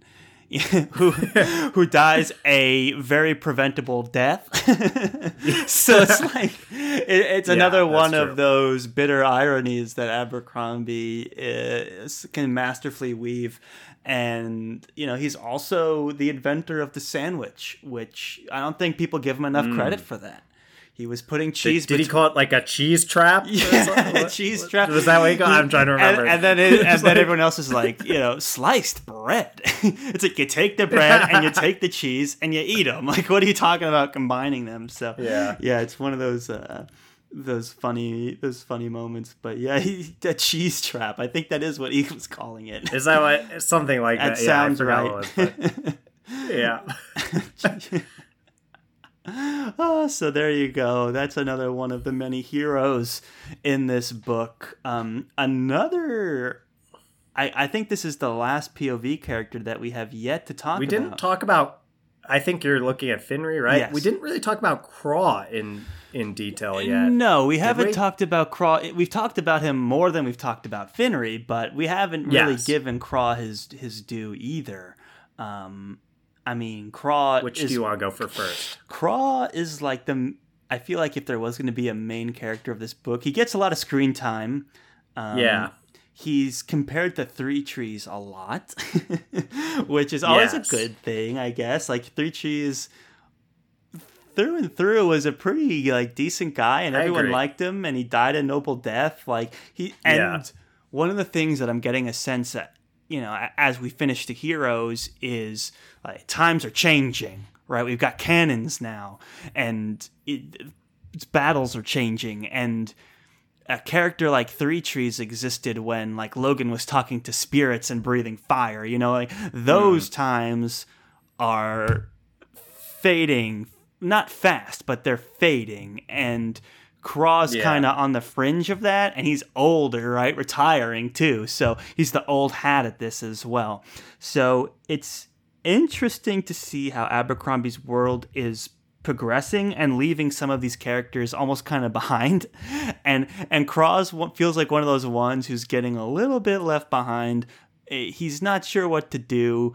[LAUGHS] who who dies a very preventable death. [LAUGHS] so it's like it, it's Yeah, another one true. of those bitter ironies that Abercrombie is, can masterfully weave. And you know he's also the inventor of the sandwich, which I don't think people give him enough hmm. credit for that. He was putting cheese. Mm. Did he call it like a cheese trap? [LAUGHS] yeah. What- cheese what- trap. Was that what he called? I'm trying to remember. And, and then it, [LAUGHS] and then everyone else is like, you know, sliced bread. [LAUGHS] it's like you take the bread and you take the cheese and you eat them. Like, what are you talking about combining them? So Yeah. yeah, it's one of those uh, those funny those funny moments. But yeah, he, a cheese trap. I think that is what he was calling it. Is that what something like that that? sounds right. was, yeah. [LAUGHS] oh, so there you go. That's another one of the many heroes in this book. Um, another, I, I think this is the last POV character that we have yet to talk We about. We didn't talk about. I think you're looking at Finree, right? Yes. We didn't really talk about Craw in in detail yet. No, we haven't we? talked about Craw. We've talked about him more than we've talked about Finree, but we haven't really Yes. given Craw his his due either. Um, I mean, Craw Which is do you want to go for first? Craw is like the. I feel like if there was going to be a main character of this book, he gets a lot of screen time. Um, Yeah. He's compared to Threetrees a lot, [LAUGHS] which is always Yes. a good thing, I guess. Like Threetrees, through and through, was a pretty like decent guy, and everyone liked him, and he died a noble death. Like he and Yeah. one of the things that I'm getting a sense that you know as we finish the heroes is like times are changing right? We've got cannons now and it, it's, battles are changing and a character like threetrees existed when like logen was talking to spirits and breathing fire you know? Like those hmm. times are fading not fast but they're fading and Craw's Yeah. kind of on the fringe of that, and he's older, right? Retiring too. So he's the old hat at this as well. So it's interesting to see how Abercrombie's world is progressing and leaving some of these characters almost kind of behind. [LAUGHS] And and Craw's feels like one of those ones who's getting a little bit left behind. Eh, He's not sure what to do.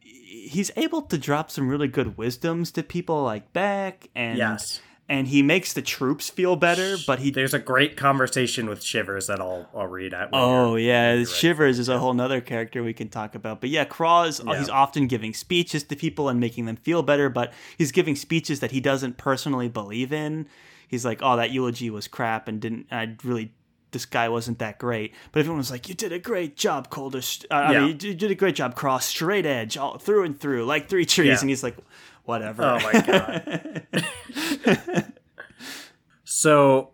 He's able to drop some really good wisdoms to people like Beck and Yes. And he makes the troops feel better, but he There's a great conversation with Shivers that I'll I'll read at. when Oh yeah, when you're. Shivers is a whole nother character we can talk about. But yeah, Craw is Yeah. he's often giving speeches to people and making them feel better, but he's giving speeches that he doesn't personally believe in. He's like, "Oh, that eulogy was crap and didn't I really this guy wasn't that great." But everyone was like, "You did a great job, Calder. Uh, I mean, you did- a great job, Craw. Straight edge, all through and through, like threetrees." Yeah. And he's like, "Whatever." Oh my god. [LAUGHS] So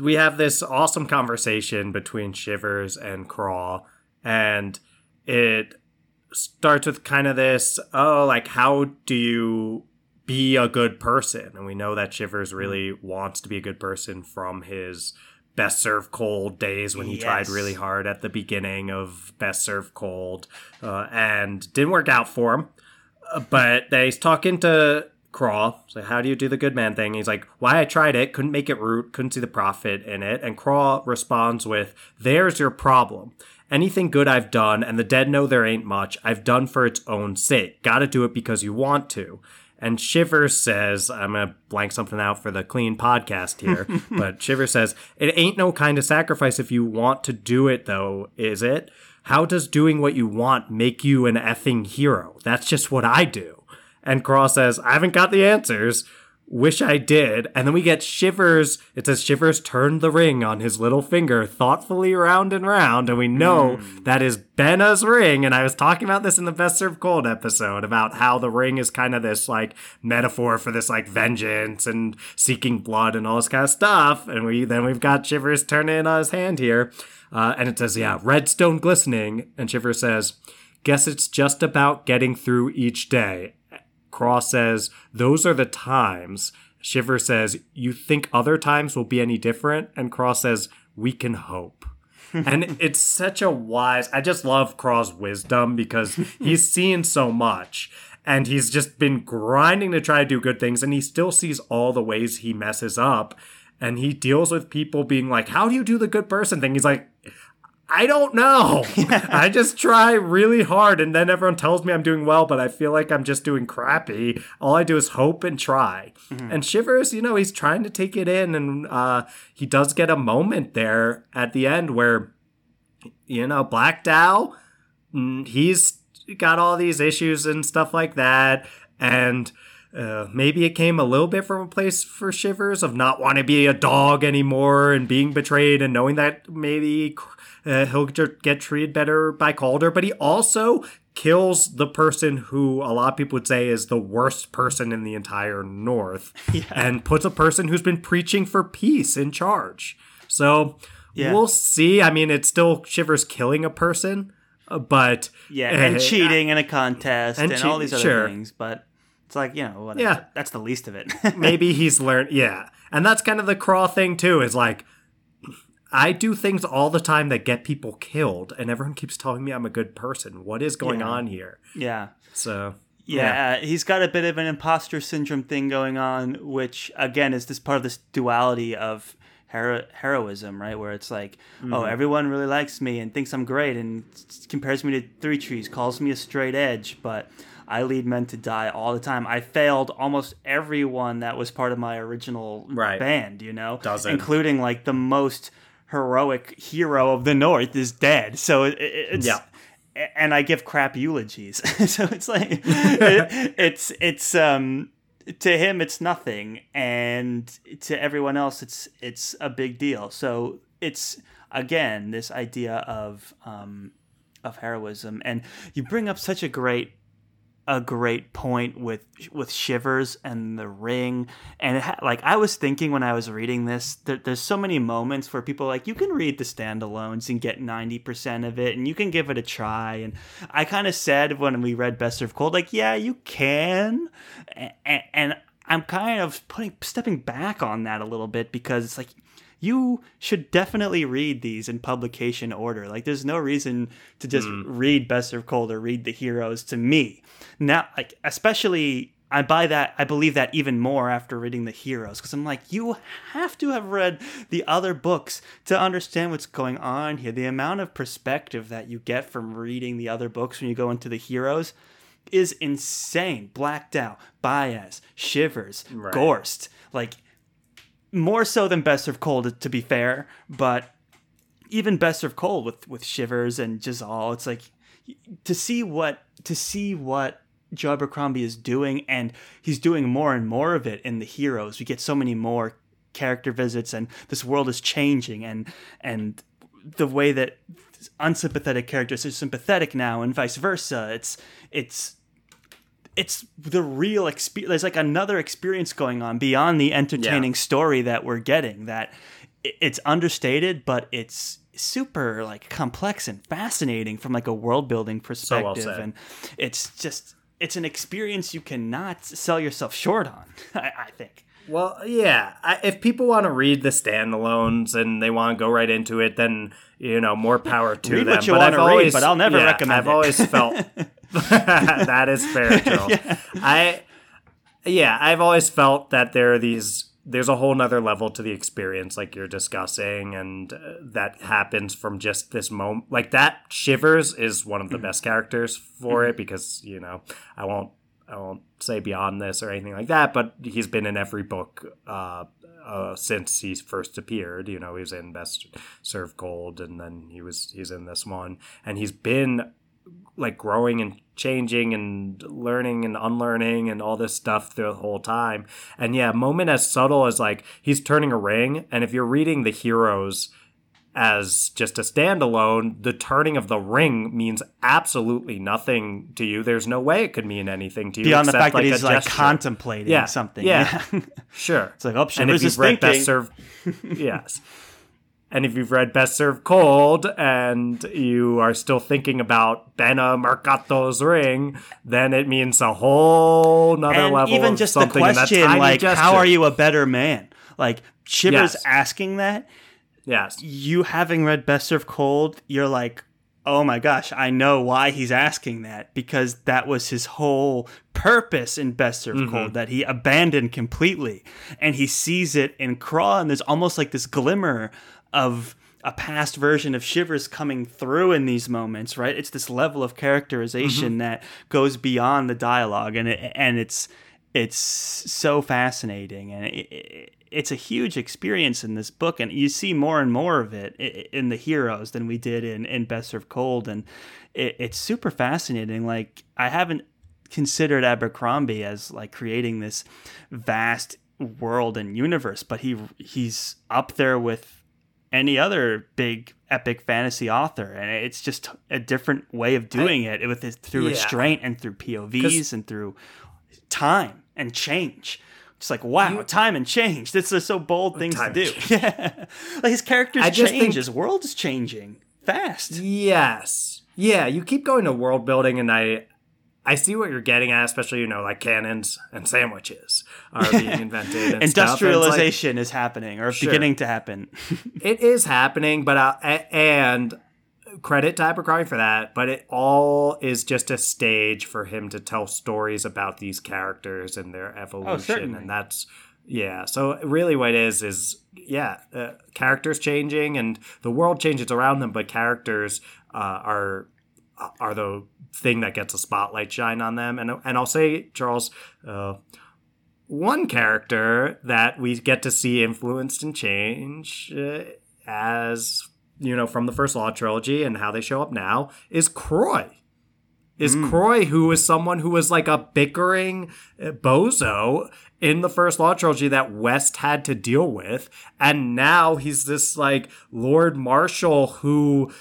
we have this awesome conversation between Shivers and Craw, and it starts with kind of this oh, like, how do you be a good person? And we know that Shivers really wants to be a good person from his Best Served Cold days when he tried really hard at the beginning of Best Served Cold uh, and didn't work out for him. But he's talking to Craw. So how do you do the good man thing? He's like, why I tried it, couldn't make it root, couldn't see the profit in it. And Craw responds with, there's your problem. Anything good I've done, and the dead know there ain't much, I've done for its own sake. Gotta do it because you want to. And Shiver says, I'm gonna blank something out for the clean podcast here, [LAUGHS] but Shiver says, It ain't no kind of sacrifice if you want to do it, though, is it? How does doing what you want make you an effing hero? That's just what I do. And Craw says, I haven't got the answers. Wish I did. And then we get Shivers. It says Shivers turned the ring on his little finger thoughtfully round and round. And we know hmm. that is Benna's ring. And I was talking about this in the Best Served Cold episode about how the ring is kind of this like metaphor for this like vengeance and seeking blood and all this kind of stuff. And we then we've got Shivers turning on his hand here. Uh, and it says, yeah, redstone glistening. And Shiver says, guess it's just about getting through each day. Craw says, Those are the times. Shiver says, You think other times will be any different? And Craw says, We can hope. [LAUGHS] and it's such a wise, I just love Craw's wisdom because [LAUGHS] he's seen so much and he's just been grinding to try to do good things and he still sees all the ways he messes up. And he deals with people being like, How do you do the good person thing? He's like, I don't know. [LAUGHS] [LAUGHS] I just try really hard and then everyone tells me I'm doing well, but I feel like I'm just doing crappy. All I do is hope and try. Mm-hmm. And Shivers, you know, he's trying to take it in and uh, he does get a moment there at the end where, you know, Black Dow, mm, he's got all these issues and stuff like that. And uh, maybe it came a little bit from a place for Shivers of not wanting to be a dog anymore and being betrayed and knowing that maybe uh, he'll get treated better by Calder. But he also kills the person who a lot of people would say is the worst person in the entire North [LAUGHS] yeah. and puts a person who's been preaching for peace in charge. So yeah. we'll see. I mean, it's still Shivers killing a person, uh, but. Yeah, and uh, cheating in a contest and, and che- all these other sure. things. But it's like, you know, whatever. Yeah. That's the least of it. [LAUGHS] Maybe he's learned. Yeah. And that's kind of the craw thing, too, is like, I do things all the time that get people killed, and everyone keeps telling me I'm a good person. What is going yeah. on here? Yeah. So. Yeah, yeah, he's got a bit of an imposter syndrome thing going on, which again is this part of this duality of hero- heroism, right? Where it's like, oh, mm-hmm. oh, everyone really likes me and thinks I'm great and compares me to Threetrees, calls me a straight edge, but I lead men to die all the time. I failed almost everyone that was part of my original right. band, you know, Doesn't. including like the most heroic hero of the North is dead. So it, it's yeah. And I give crap eulogies, [LAUGHS] so it's like it, [LAUGHS] it's it's um to him it's nothing, and to everyone else it's it's a big deal. So it's again this idea of um, of heroism, and you bring up such a great a great point with with Shivers and the ring, and ha- like I was thinking when I was reading this, there, there's so many moments where people like you can read the standalones and get ninety percent of it, and you can give it a try. And I kind of said when we read Best Served Cold, like yeah, you can, and, and I'm kind of putting stepping back on that a little bit because it's like you should definitely read these in publication order. Like, there's no reason to just mm. read Best Served Cold or read the heroes to me. Now, like, especially, I buy that, I believe that even more after reading the heroes, because I'm like, you have to have read the other books to understand what's going on here. The amount of perspective that you get from reading the other books when you go into the heroes is insane. Black Dow, Bayaz, Shivers, right. Gorst. Like, more so than Best Served Cold, to be fair. But even Best Served Cold with with Shivers and Jezal, it's like to see what to see what Joe Abercrombie is doing, and he's doing more and more of it in the heroes. We get so many more character visits, and this world is changing, and and the way that unsympathetic characters are sympathetic now, and vice versa. It's it's it's the real experience. There's like another experience going on beyond the entertaining yeah. story that we're getting. That it's understated, but it's super like complex and fascinating from like a world building perspective, so well and it's just it's an experience you cannot sell yourself short on. [LAUGHS] I, I think. Well, yeah. I, if people want to read the standalones and they want to go right into it, then you know more power to read them. What you but I've to always, read, but I'll never yeah, recommend. I've it. always felt [LAUGHS] [LAUGHS] that is fair, [LAUGHS] Joel. yeah. I yeah, I've always felt that there are these there's a whole nother level to the experience like you're discussing and uh, that happens from just this moment like that shivers is one of the mm-hmm. best characters for mm-hmm. it because you know i won't i won't say beyond this or anything like that but he's been in every book uh, uh, since he first appeared you know he was in best served cold and then he was he's in this one and he's been like growing and changing and learning and unlearning and all this stuff the whole time. And yeah, moment as subtle as like he's turning a ring. And if you're reading the heroes as just a standalone, the turning of the ring means absolutely nothing to you. There's no way it could mean anything to you beyond the fact like that he's like contemplating yeah. something. Yeah, yeah. [LAUGHS] sure. It's like oh, and if you've read thinking. Best Served, [LAUGHS] yes. And if you've read Best Served Cold and you are still thinking about Benna Murcatto's ring, then it means a whole nother and level even just the question, like, gesture. how are you a better man? Like, Shivers yes. asking that. Yes. You having read Best Served Cold, you're like, oh my gosh, I know why he's asking that because that was his whole purpose in Best Served mm-hmm. Cold that he abandoned completely. And he sees it in Craw, and there's almost like this glimmer of a past version of Shivers coming through in these moments, right? It's this level of characterization mm-hmm. that goes beyond the dialogue, and it, and it's it's so fascinating, and it, it, it's a huge experience in this book, and you see more and more of it in the heroes than we did in in Best Served Cold, and it's super fascinating. Like I haven't considered Abercrombie as like creating this vast world and universe, but he he's up there with any other big epic fantasy author, and it's just a different way of doing I, it with it through yeah. restraint and through POVs and through time and change. It's like wow, you, time and change. This is so bold things to do. [LAUGHS] Yeah, like his characters change, think, his world is changing fast. Yes, yeah. You keep going to world building, and I I see what you're getting at, especially you know like cannons and sandwiches are being [LAUGHS] invented. Industrialization like, is happening or sure, beginning to happen. [LAUGHS] it is happening, but uh, and credit to Abercrombie for that. But it all is just a stage for him to tell stories about these characters and their evolution, oh, and that's yeah. So really, what it is is yeah, uh, characters changing and the world changes around them, but characters uh, are are the thing that gets a spotlight shine on them. And and I'll say, Charles, uh, one character that we get to see influenced and change uh, as you know from the first Law trilogy and how they show up now is Kroy. Is mm. Kroy, who is someone who was like a bickering uh, bozo in the first Law trilogy that West had to deal with, and now he's this like Lord Marshal who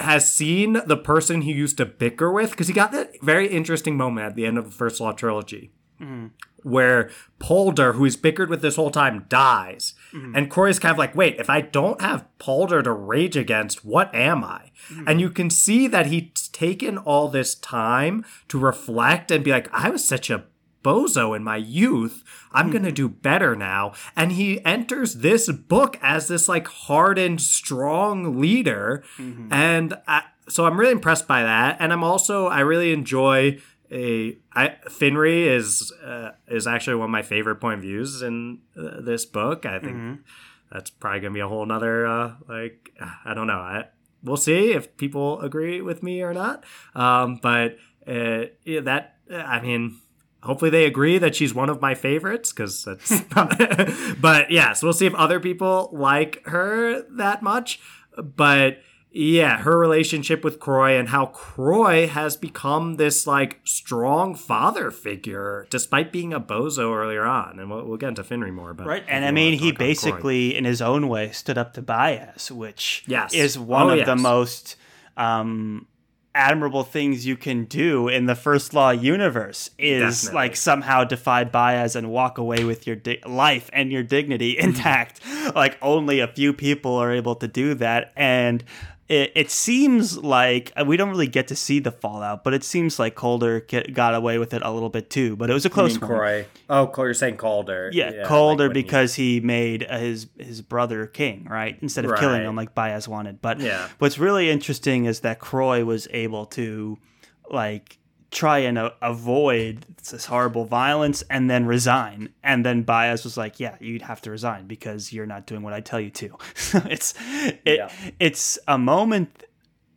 has seen the person he used to bicker with because he got that very interesting moment at the end of the first Law trilogy. Mm-hmm. Where Poulder, who he's bickered with this whole time, dies. Mm-hmm. And Kroy's kind of like, wait, if I don't have Poulder to rage against, what am I? Mm-hmm. And you can see that he's taken all this time to reflect and be like, I was such a bozo in my youth. I'm mm. going to do better now. And he enters this book as this like hardened, strong leader. Mm-hmm. And I, so I'm really impressed by that. And I'm also, I really enjoy a I, Finree is uh, is actually one of my favorite point of views in uh, this book. I think mm-hmm. that's probably gonna be a whole nother uh, like [SIGHS] I don't know. I, we'll see if people agree with me or not. Um, but uh, yeah, that I mean, hopefully they agree that she's one of my favorites because that's [LAUGHS] [LAUGHS] but yeah so we'll see if other people like her that much but yeah her relationship with Kroy and how Kroy has become this like strong father figure despite being a bozo earlier on and we'll, we'll get into Finree more about right and i mean he basically in his own way stood up to Bayaz which yes. is one oh, of yes. the most um admirable things you can do in the first law universe is Definitely. like somehow defy Bayaz and walk away with your di- life and your dignity [LAUGHS] intact. like only a few people are able to do that and it, it seems like uh, we don't really get to see the fallout, but it seems like Calder get, got away with it a little bit too. But it was a close one. Kroy. Oh, you're saying Calder? Yeah, yeah Calder like because he... he made uh, his his brother king, right? Instead of right. killing him like Bayaz wanted. But yeah. what's really interesting is that Kroy was able to like try and uh, avoid this horrible violence and then resign. And then Bayaz was like, "Yeah, you'd have to resign because you're not doing what I tell you to." [LAUGHS] it's it, yeah. it's a moment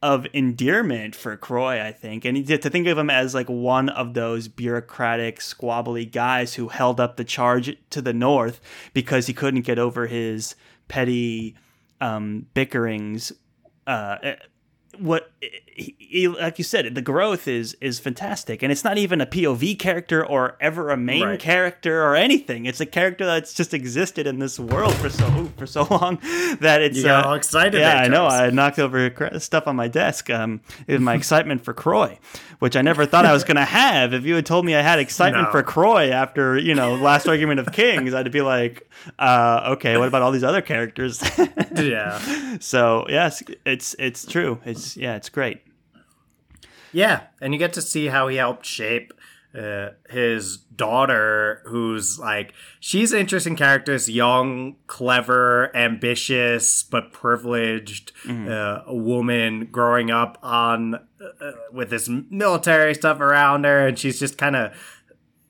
of endearment for Kroy, I think, and to think of him as like one of those bureaucratic, squabbly guys who held up the charge to the North because he couldn't get over his petty um, bickerings. Uh, what he, like you said the growth is is fantastic. And it's not even a pov character or ever a main right. character or anything. It's a character that's just existed in this world for so for so long [LAUGHS] that it's you got uh, all excited yeah i know. i knocked over stuff on my desk um it was my excitement for Kroy which i never thought i was going to have. If you had told me i had excitement no. for Kroy after you know last argument of kings i'd be like uh okay what about all these other characters? [LAUGHS] Yeah. So yes it's it's true. It's it's yeah, it's great. Yeah, and you get to see how he helped shape uh, his daughter, who's like she's an interesting character, this young, clever, ambitious but privileged mm-hmm. uh, woman growing up on uh, with this military stuff around her, and she's just kind of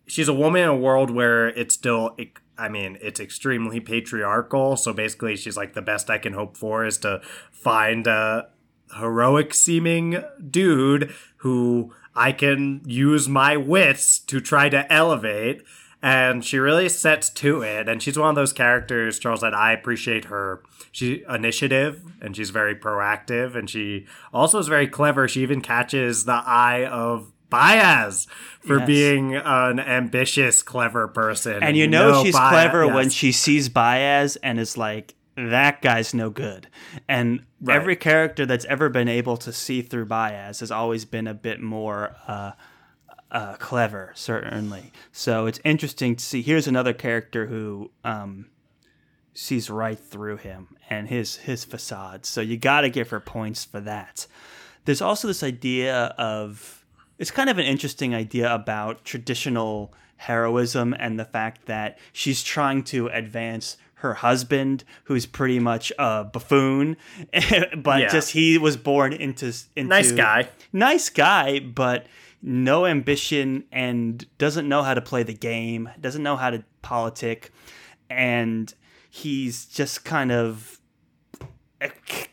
she's a woman in a world where it's still I mean, it's extremely patriarchal. So basically, she's like the best I can hope for is to find a heroic seeming dude who I can use my wits to try to elevate. And she really sets to it. And she's one of those characters, Charles, that I appreciate her. She initiative and she's very proactive and she also is very clever. She even catches the eye of Bayaz for yes. being an ambitious, clever person. And you know, she's Bayaz, clever yes. when she sees Bayaz and is like, that guy's no good. And right. every character that's ever been able to see through Bayaz has always been a bit more uh, uh, clever, certainly. So it's interesting to see. Here's another character who um, sees right through him and his his facade. So you got to give her points for that. There's also this idea of it's kind of an interesting idea about traditional heroism and the fact that she's trying to advance her husband, who's pretty much a buffoon, [LAUGHS] but yeah. just he was born into, into nice guy, nice guy, but no ambition and doesn't know how to play the game, doesn't know how to politic, and he's just kind of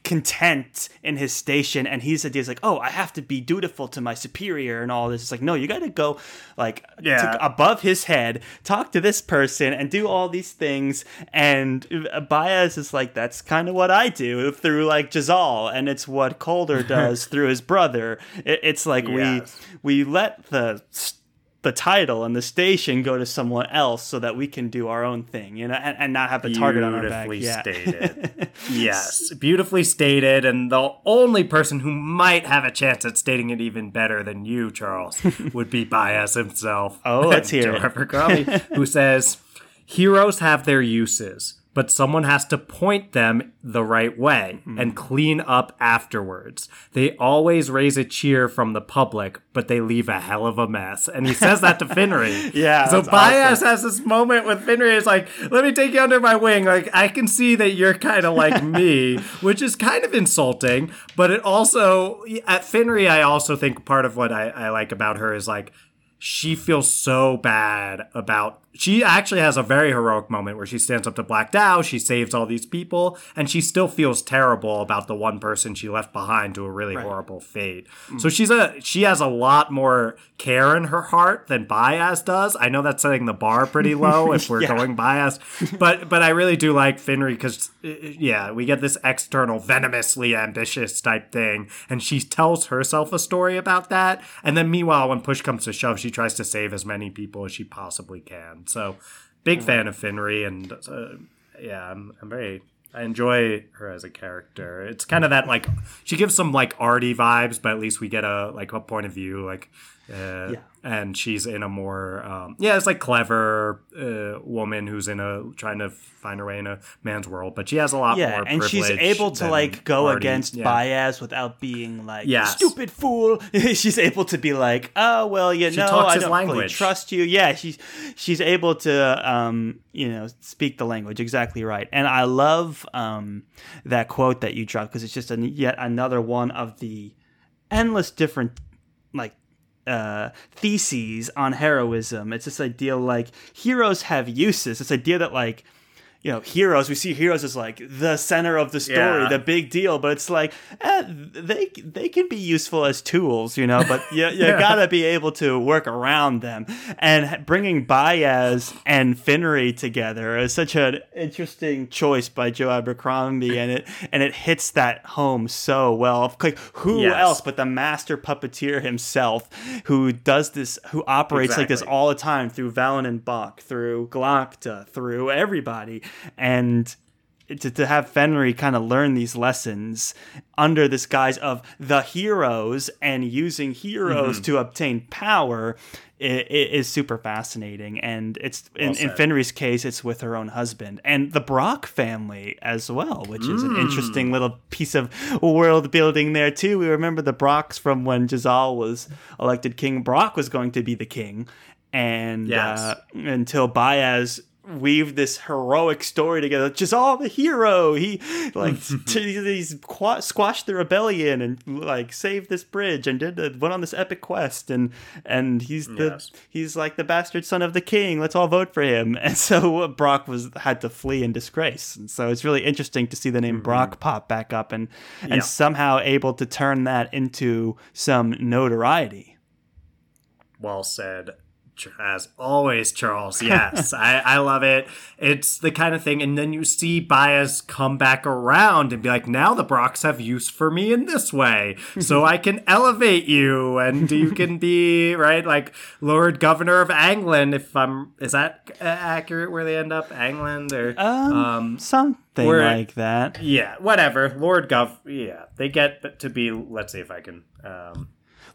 content in his station and is like oh i have to be dutiful to my superior and all this it's like no you got to go like yeah. above his head talk to this person and do all these things and uh, Bayaz is like that's kind of what i do through like Jezal and it's what Calder [LAUGHS] does through his brother it, it's like yes. we we let the the title and the station go to someone else so that we can do our own thing, you know, and, and not have the target on our back. Beautifully stated. [LAUGHS] yes, beautifully stated. And the only person who might have a chance at stating it even better than you, Charles, [LAUGHS] would be Bayaz himself. Oh, let's [LAUGHS] hear it. who says, "Heroes have their uses." But someone has to point them the right way mm. and clean up afterwards. They always raise a cheer from the public, but they leave a hell of a mess. And he says that to [LAUGHS] Finree. yeah. So Bayaz awesome. has this moment with Finree. It's like, let me take you under my wing. Like, I can see that you're kind of like [LAUGHS] me, which is kind of insulting, but it also, at Finree, I also think part of what I, I like about her is like, she feels so bad about she actually has a very heroic moment where she stands up to Black Dow, she saves all these people, and she still feels terrible about the one person she left behind to a really right. horrible fate. Mm. So she's a she has a lot more care in her heart than Bayaz does. I know that's setting the bar pretty [LAUGHS] low if we're yeah. going Bayaz, but but I really do like Finree because yeah, we get this external venomously ambitious type thing, and she tells herself a story about that, and then meanwhile when push comes to shove, she tries to save as many people as she possibly can. So, big fan of Finree, and uh, yeah, I'm, I'm very I enjoy her as a character. It's kind of that like she gives some like Ardee vibes, but at least we get a like a point of view. Like uh, yeah. And she's in a more, um, yeah, it's like clever uh, woman who's in a trying to find her way in a man's world, but she has a lot yeah, more. and she's able to like go already, against yeah. Bayaz without being like, yes. stupid fool. [LAUGHS] she's able to be like, oh well, you she know, I don't language. Really trust you. Yeah, she's she's able to, um, you know, speak the language exactly right. And I love um, that quote that you dropped because it's just a, yet another one of the endless different like uh, theses on heroism. It's this idea like heroes have uses. This idea that like you know heroes we see heroes as like the center of the story yeah. the big deal but it's like eh, they they can be useful as tools you know but you, you [LAUGHS] yeah. gotta be able to work around them and bringing Bayaz and Finree together is such an interesting choice by Joe Abercrombie [LAUGHS] and it and it hits that home so well like who yes. else but the master puppeteer himself who does this who operates exactly. like this all the time through Valint and Balk through Glokta through everybody and to, to have Finree kind of learn these lessons under this guise of the heroes and using heroes mm-hmm. to obtain power it, it is super fascinating. And it's well in, in Finree's case, it's with her own husband and the Brock family as well, which mm. is an interesting mm. little piece of world building there too. We remember the Brocks from when Jezal was elected king. Brock was going to be the king, and yes. uh, until Bayaz weave this heroic story together. Jezal the hero. He like [LAUGHS] t- squashed the rebellion and like saved this bridge and did the, went on this epic quest and and he's the Yes. he's like the bastard son of the king. Let's all vote for him. [LAUGHS] And so uh, Brock was had to flee in disgrace. And so it's really interesting to see the name mm-hmm. Brock pop back up and and Yeah. somehow able to turn that into some notoriety. Well said. As always, Charles. [LAUGHS] Yes, I, I love it. It's the kind of thing, and then you see Bayaz come back around and be like, "Now the Brocks have use for me in this way, so [LAUGHS] I can elevate you, and you can be right, like Lord Governor of Angland. If I'm, is that uh, accurate? Where they end up, Angland or Um, um, something like that. yeah, whatever. Lord Gov. Yeah, they get to be. Let's see if I can. Um,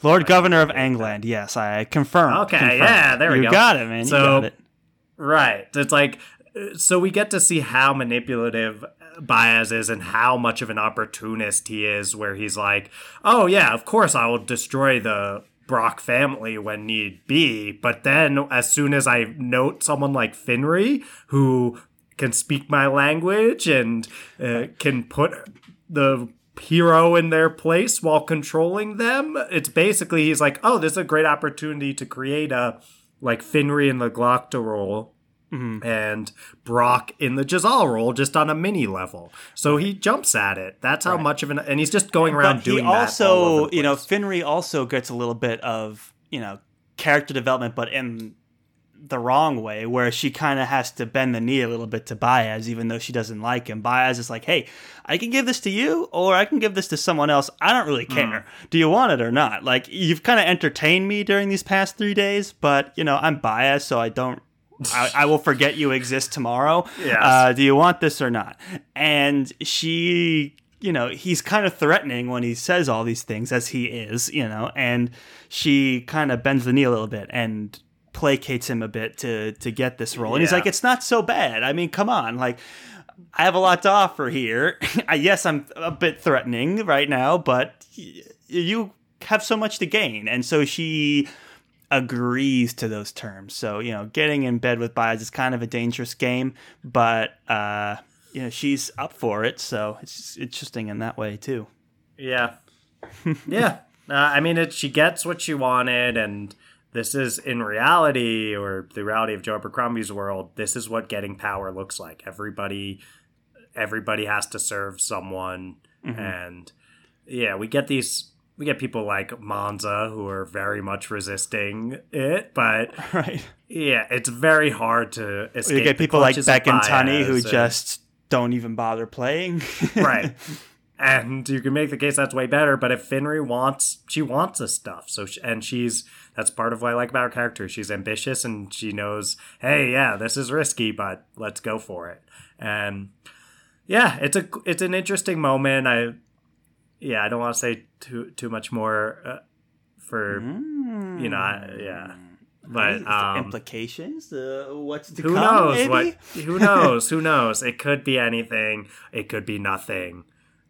Lord Governor of Angland. Yes, I confirm. Okay, confirm. yeah, there we you go. got it, man. So- you got it. Right. It's like, so we get to see how manipulative Bayaz is and how much of an opportunist he is, where he's like, oh, yeah, of course I will destroy the Brock family when need be. But then as soon as I note someone like Finree, who can speak my language and uh, can put the hero in their place while controlling them. It's basically he's like, oh, this is a great opportunity to create a like Finree in the Glokta role. Mm-hmm. And Brock in the Jezal role, just on a mini level. So he jumps at it. That's how much of an, and he's just going around But doing he also, you know. Finree also gets a little bit of, you know, character development, but in the wrong way, where she kind of has to bend the knee a little bit to Bayaz, even though she doesn't like him. Bayaz is like, hey, I can give this to you, or I can give this to someone else. I don't really care. Do you want it or not? Like, you've kind of entertained me during these past three days, but, you know, I'm Bayaz, so I don't. I, I will forget you exist tomorrow. [LAUGHS] Yes. Uh, do you want this or not? And she, you know, he's kind of threatening when he says all these things, as he is, you know, and she kind of bends the knee a little bit and placates him a bit to to get this role. And he's like, it's not so bad. I mean, come on, like. I have a lot to offer here. [LAUGHS] I- yes, I'm a bit threatening right now, but y- you have so much to gain. And so she agrees to those terms. So, you know, getting in bed with Bayaz is kind of a dangerous game, but uh, you know, she's up for it, so it's interesting in that way too. Yeah. [LAUGHS] yeah. Uh, I mean, it, she gets what she wanted, and this is in reality, or the reality of Joe Abercrombie's world. This is what getting power looks like. Everybody, everybody has to serve someone, mm-hmm. and yeah, we get these. We get people like Monza who are very much resisting it, but [LAUGHS] Right. yeah, it's very hard to escape. You get people like Beck and Tunny who and- just don't even bother playing. [LAUGHS] right. And you can make the case that's way better, but if Finree wants, she wants this stuff. So, she, and she's that's part of what I like about her character. She's ambitious and she knows, hey, yeah, this is risky, but let's go for it. And yeah, it's a it's an interesting moment. I yeah, I don't want to say too too much more uh, for you know, I, yeah, but Is there um, implications? Uh, what's to who come? knows maybe? what who knows who knows it could be anything it could be nothing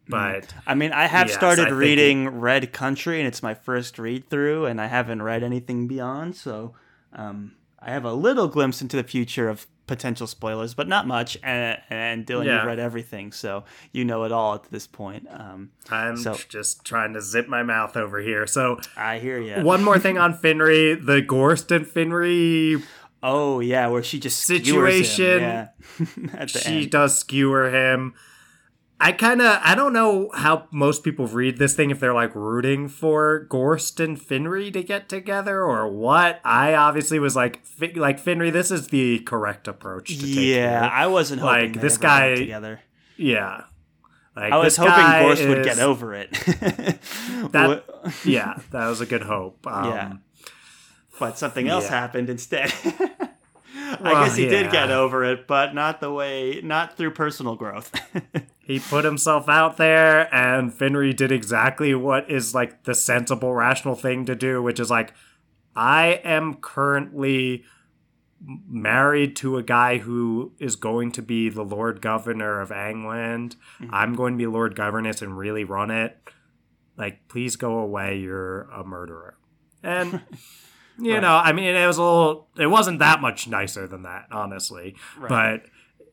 but I mean, I have Yes, started I think reading Red Country, and it's my first read through, and I haven't read anything beyond. So um, I have a little glimpse into the future of potential spoilers, but not much. And, and Dylan, Yeah. you've read everything, so you know it all at this point. Um, i'm So- just trying to zip my mouth over here so I hear you. one more thing on [LAUGHS] Finree the gorst and Finree Oh yeah, where she just skewers him, Situation. yeah. [LAUGHS] at the she end. does skewer him I kind of I don't know how most people read this thing if they're like rooting for Gorst and Finree to get together or what. I obviously was like like Finree this is the correct approach to take Yeah, here. I wasn't hoping Like, this guy- together. Yeah. Like I was hoping Gorst would get over it. [LAUGHS] That- [LAUGHS] Yeah, that was a good hope. Um, Yeah. but something else Yeah. happened instead. [LAUGHS] I Well, guess he did get over it, but not the way, not through personal growth. He put himself out there, and Finree did exactly what is like the sensible, rational thing to do, which is like, I am currently married to a guy who is going to be the Lord Governor of Angland. Mm-hmm. I'm going to be Lord Governess and really run it. Like, please go away. You're a murderer. And [LAUGHS] You Right. know, I mean, it was a little. It wasn't that much nicer than that, honestly. But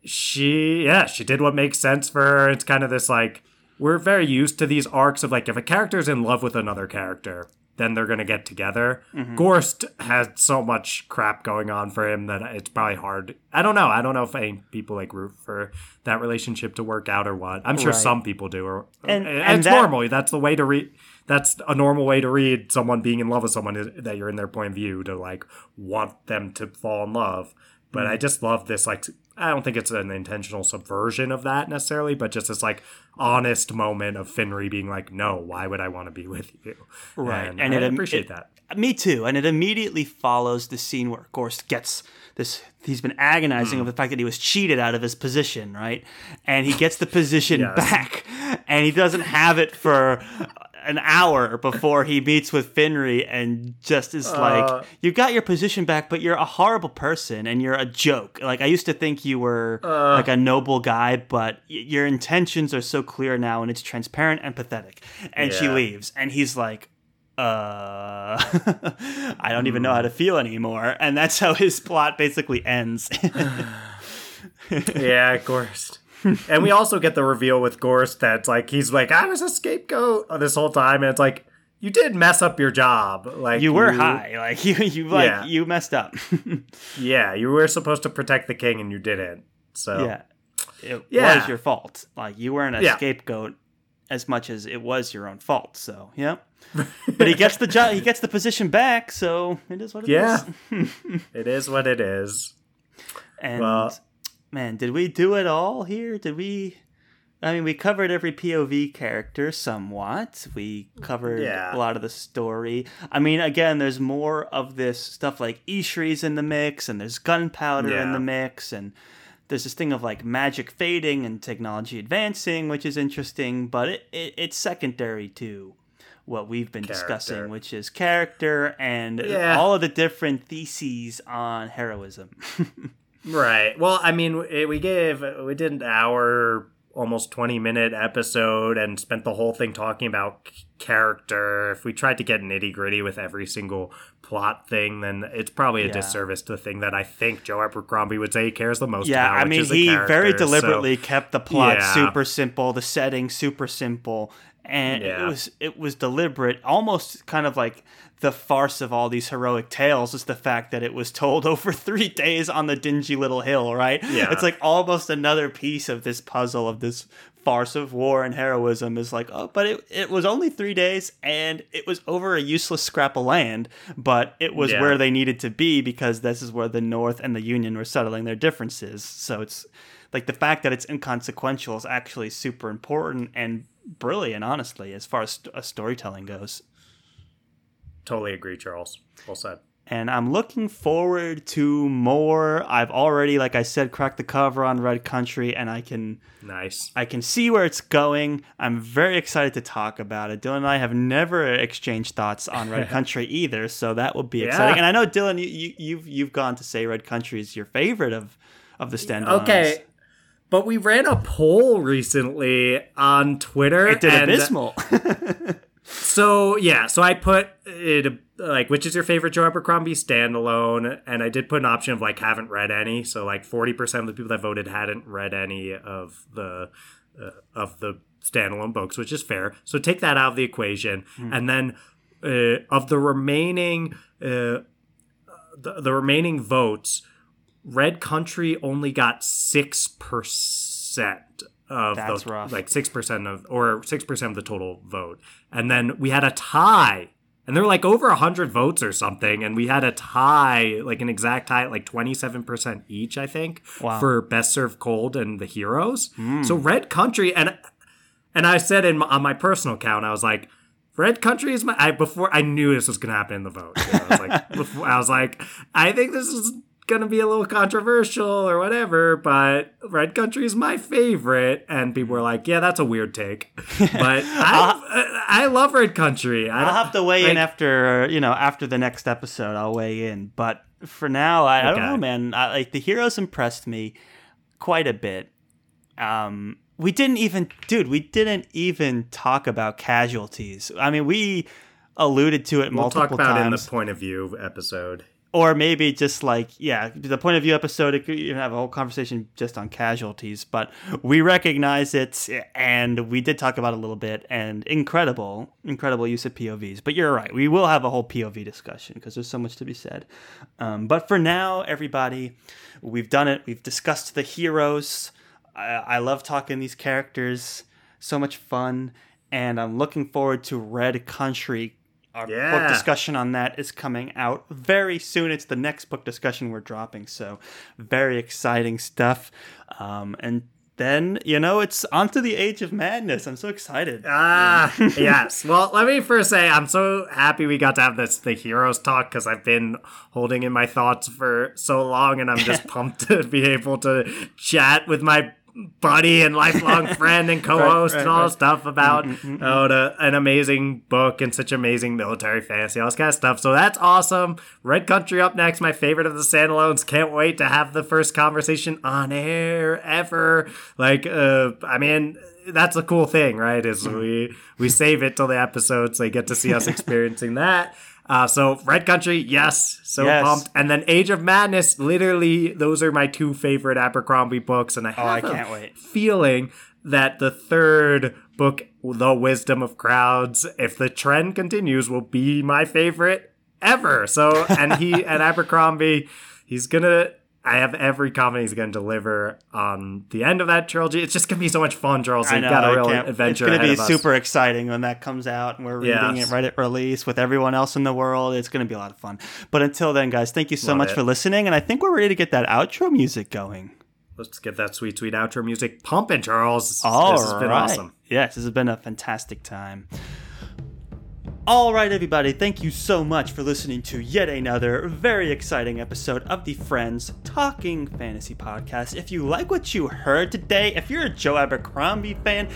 she, yeah, she did what makes sense for her. It's kind of this like we're very used to these arcs of like if a character's in love with another character, then they're gonna get together. Gorst had so much crap going on for him that it's probably hard. I don't know. I don't know if any people like root for that relationship to work out or what. I'm sure Right. some people do, or And- and, and it's that- normal. That's the way to read. That's a normal way to read someone being in love with someone that you're in their point of view to like want them to fall in love. But Mm. I just love this like I don't think it's an intentional subversion of that necessarily, but just this like honest moment of Finree being like, "No, why would I want to be with you?" Right. and, And I it- appreciate it- that. Me too. And it immediately follows the scene where Gorst gets this. He's been agonizing Hmm. over the fact that he was cheated out of his position, right? And he gets the position [LAUGHS] Yes. back, and he doesn't have it for an hour before he meets with Finree and just is Uh. like, "You got your position back, but you're a horrible person and you're a joke." Like I used to think you were Uh. like a noble guy, but y- your intentions are so clear now, and it's transparent and pathetic. And she leaves, and he's like, uh [LAUGHS] I don't even know how to feel anymore. And that's how his plot basically ends. [SIGHS] yeah, Gorst. And we also get the reveal with Gorst that's like he's like I was a scapegoat uh, this whole time, and it's like you did mess up your job. Like you were high. [LAUGHS] Like you you like Yeah. you messed up. [LAUGHS] Yeah, you were supposed to protect the king, and you didn't. So yeah. It Yeah. was your fault. Like you weren't a Yeah. scapegoat as much as it was your own fault. So, yeah. [LAUGHS] but he gets the job he gets the position back, so it is what it is. Yeah. it is what it is. And Well- man, did we do it all here? Did we? I mean, we covered every POV character somewhat. We covered Yeah. a lot of the story. I mean, again, there's more of this stuff like Ishri's in the mix, and there's gunpowder in the mix, and there's this thing of like magic fading and technology advancing, which is interesting, but it, it it's secondary to what we've been discussing, which is character and Yeah. all of the different theses on heroism. [LAUGHS] Right. Well, I mean, eh, we gave we did an hour, almost twenty minute episode, and spent the whole thing talking about character. If we tried to get nitty gritty with every single plot thing, then it's probably a Yeah. disservice to the thing that I think Joe Abercrombie would say he cares the most Yeah, about. I mean, he very character, so- deliberately kept the plot Yeah. super simple, the setting super simple, and it was it was deliberate, almost kind of like the farce of all these heroic tales is the fact that it was told [LAUGHS] over three days on the dingy little hill, right? Yeah. it's like almost another piece of this puzzle of this farce of war and heroism is like, oh, but it, it was only three days and it was over a useless scrap of land, but it was Yeah. where they needed to be because this is where the North and the Union were settling their differences. So it's like the fact that it's inconsequential is actually super important and brilliant, honestly, as far as st- uh, storytelling goes. Totally agree, Charles. Well said. And I'm looking forward to more. I've already, like I said, cracked the cover on Red Country, and I can Nice. I can see where it's going. I'm very excited to talk about it. Dylan and I have never exchanged thoughts on Red [LAUGHS] Country either, so that will be Yeah. exciting. And I know Dylan, you, you you've you've gone to say Red Country is your favorite of of the standalones. Okay. But we ran a poll recently on Twitter. it did abysmal. [LAUGHS] So yeah, so I put it like which is your favorite Joe Abercrombie standalone, and I did put an option of like haven't read any. So like forty percent of the people that voted hadn't read any of the uh, of the standalone books, which is fair. So take that out of the equation, and then uh, of the remaining uh, the, the remaining votes, Red Country only got six percent of That's the rough. like six percent of or six percent of the total vote, and then we had a tie. And there were like over 100 votes or something. And we had a tie, like an exact tie, like 27% each, I think, Wow. for Best Served Cold and the Heroes. Hmm. So Red Country, and and I said in my, on my personal account, I was like, Red Country is my. I before I knew this was gonna happen in the vote. You know, I was like, [LAUGHS] before, I was like, I think this is gonna be a little controversial or whatever, but Red Country is my favorite. And people were like, Yeah, that's a weird take, but [LAUGHS] I I love Red Country. I I'll have to weigh in after you know after the next episode. I'll weigh in, but for now, I, I don't know, man. I, like the heroes impressed me quite a bit. Um, we didn't even, dude. We didn't even talk about casualties. I mean, we alluded to it We'll multiple talk about it in the point of view episode. Or maybe just like yeah the point of view episode it could you have a whole conversation just on casualties but we recognize it and we did talk about a little bit and incredible incredible use of povs but you're right we will have a whole pov discussion because there's so much to be said. Um, but for now everybody we've done it we've discussed the heroes. I, I love talking these characters so much fun and i'm looking forward to red country our book discussion on that is coming out very soon. It's the next book discussion we're dropping, so very exciting stuff. Um, and then you know it's onto the Age of Madness. I'm so excited. Ah, [LAUGHS] yes. Well, let me first say I'm so happy we got to have this the heroes talk because I've been holding in my thoughts for so long, and I'm just [LAUGHS] pumped to be able to chat with my buddy and lifelong [LAUGHS] friend and co-host right, and all right. stuff about mm, mm, mm, oh, the, an amazing book and such amazing military fantasy, all this kind of stuff. So that's awesome. Red Country up next, my favorite of the standalones. Can't wait to have the first conversation on air ever. Like, uh, I mean, that's a cool thing, right? Is mm-hmm. we we save it till the episodes, so you get to see us [LAUGHS] experiencing that. Uh, so Red Country, yes, so Yes. pumped. And then Age of Madness, literally, those are my two favorite Abercrombie books, and I Oh, I can't wait. feeling that the third book, The Wisdom of Crowds, if the trend continues, will be my favorite ever. So, and he and [LAUGHS] Abercrombie, he's gonna. I have every confidence he's gonna deliver on the end of that trilogy. It's just gonna be so much fun, Charles. You've know, got a real adventure. It's going to be super exciting when that comes out and we're reading Yes. it right at release with everyone else in the world. It's going to be a lot of fun. But until then, guys, thank you so Love much it. for listening. And I think we're ready to get that outro music going. Let's get that sweet, sweet outro music pumping, Charles. All this has been awesome. Yes, this has been a fantastic time. All right, everybody, thank you so much for listening to yet another very exciting episode of the Friends Talking Fantasy Podcast. If you like what you heard today, if you're a Joe Abercrombie fan,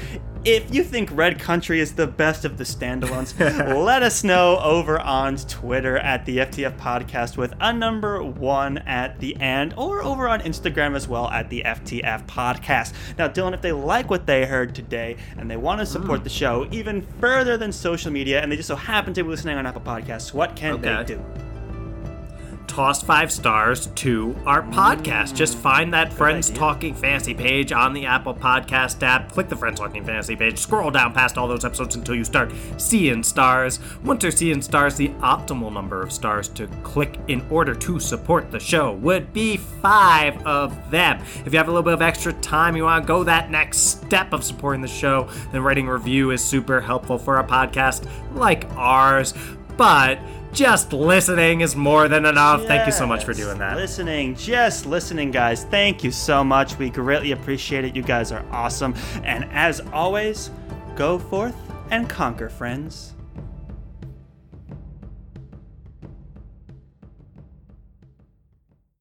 if you think Red Country is the best of the standalones, [LAUGHS] let us know over on Twitter at the FTF Podcast with a number one at the end, or over on Instagram as well at the FTF Podcast. Now, Dylan, if they like what they heard today and they want to support mm. the show even further than social media, and they just happen to be listening on Apple Podcasts, what can Okay. they do? Toss five stars to our mm. podcast. Just find that Friends idea. Talking Fantasy page on the Apple Podcast app. Click the Friends Talking Fantasy page. Scroll down past all those episodes until you start seeing stars. Once you're seeing stars, the optimal number of stars to click in order to support the show would be five of them. If you have a little bit of extra time, you want to go that next step of supporting the show, then writing a review is super helpful for a podcast like ours. But just listening is more than enough. Thank you so much for doing that. Listening, just listening, guys. Thank you so much. We greatly appreciate it. You guys are awesome. And as always, go forth and conquer, friends.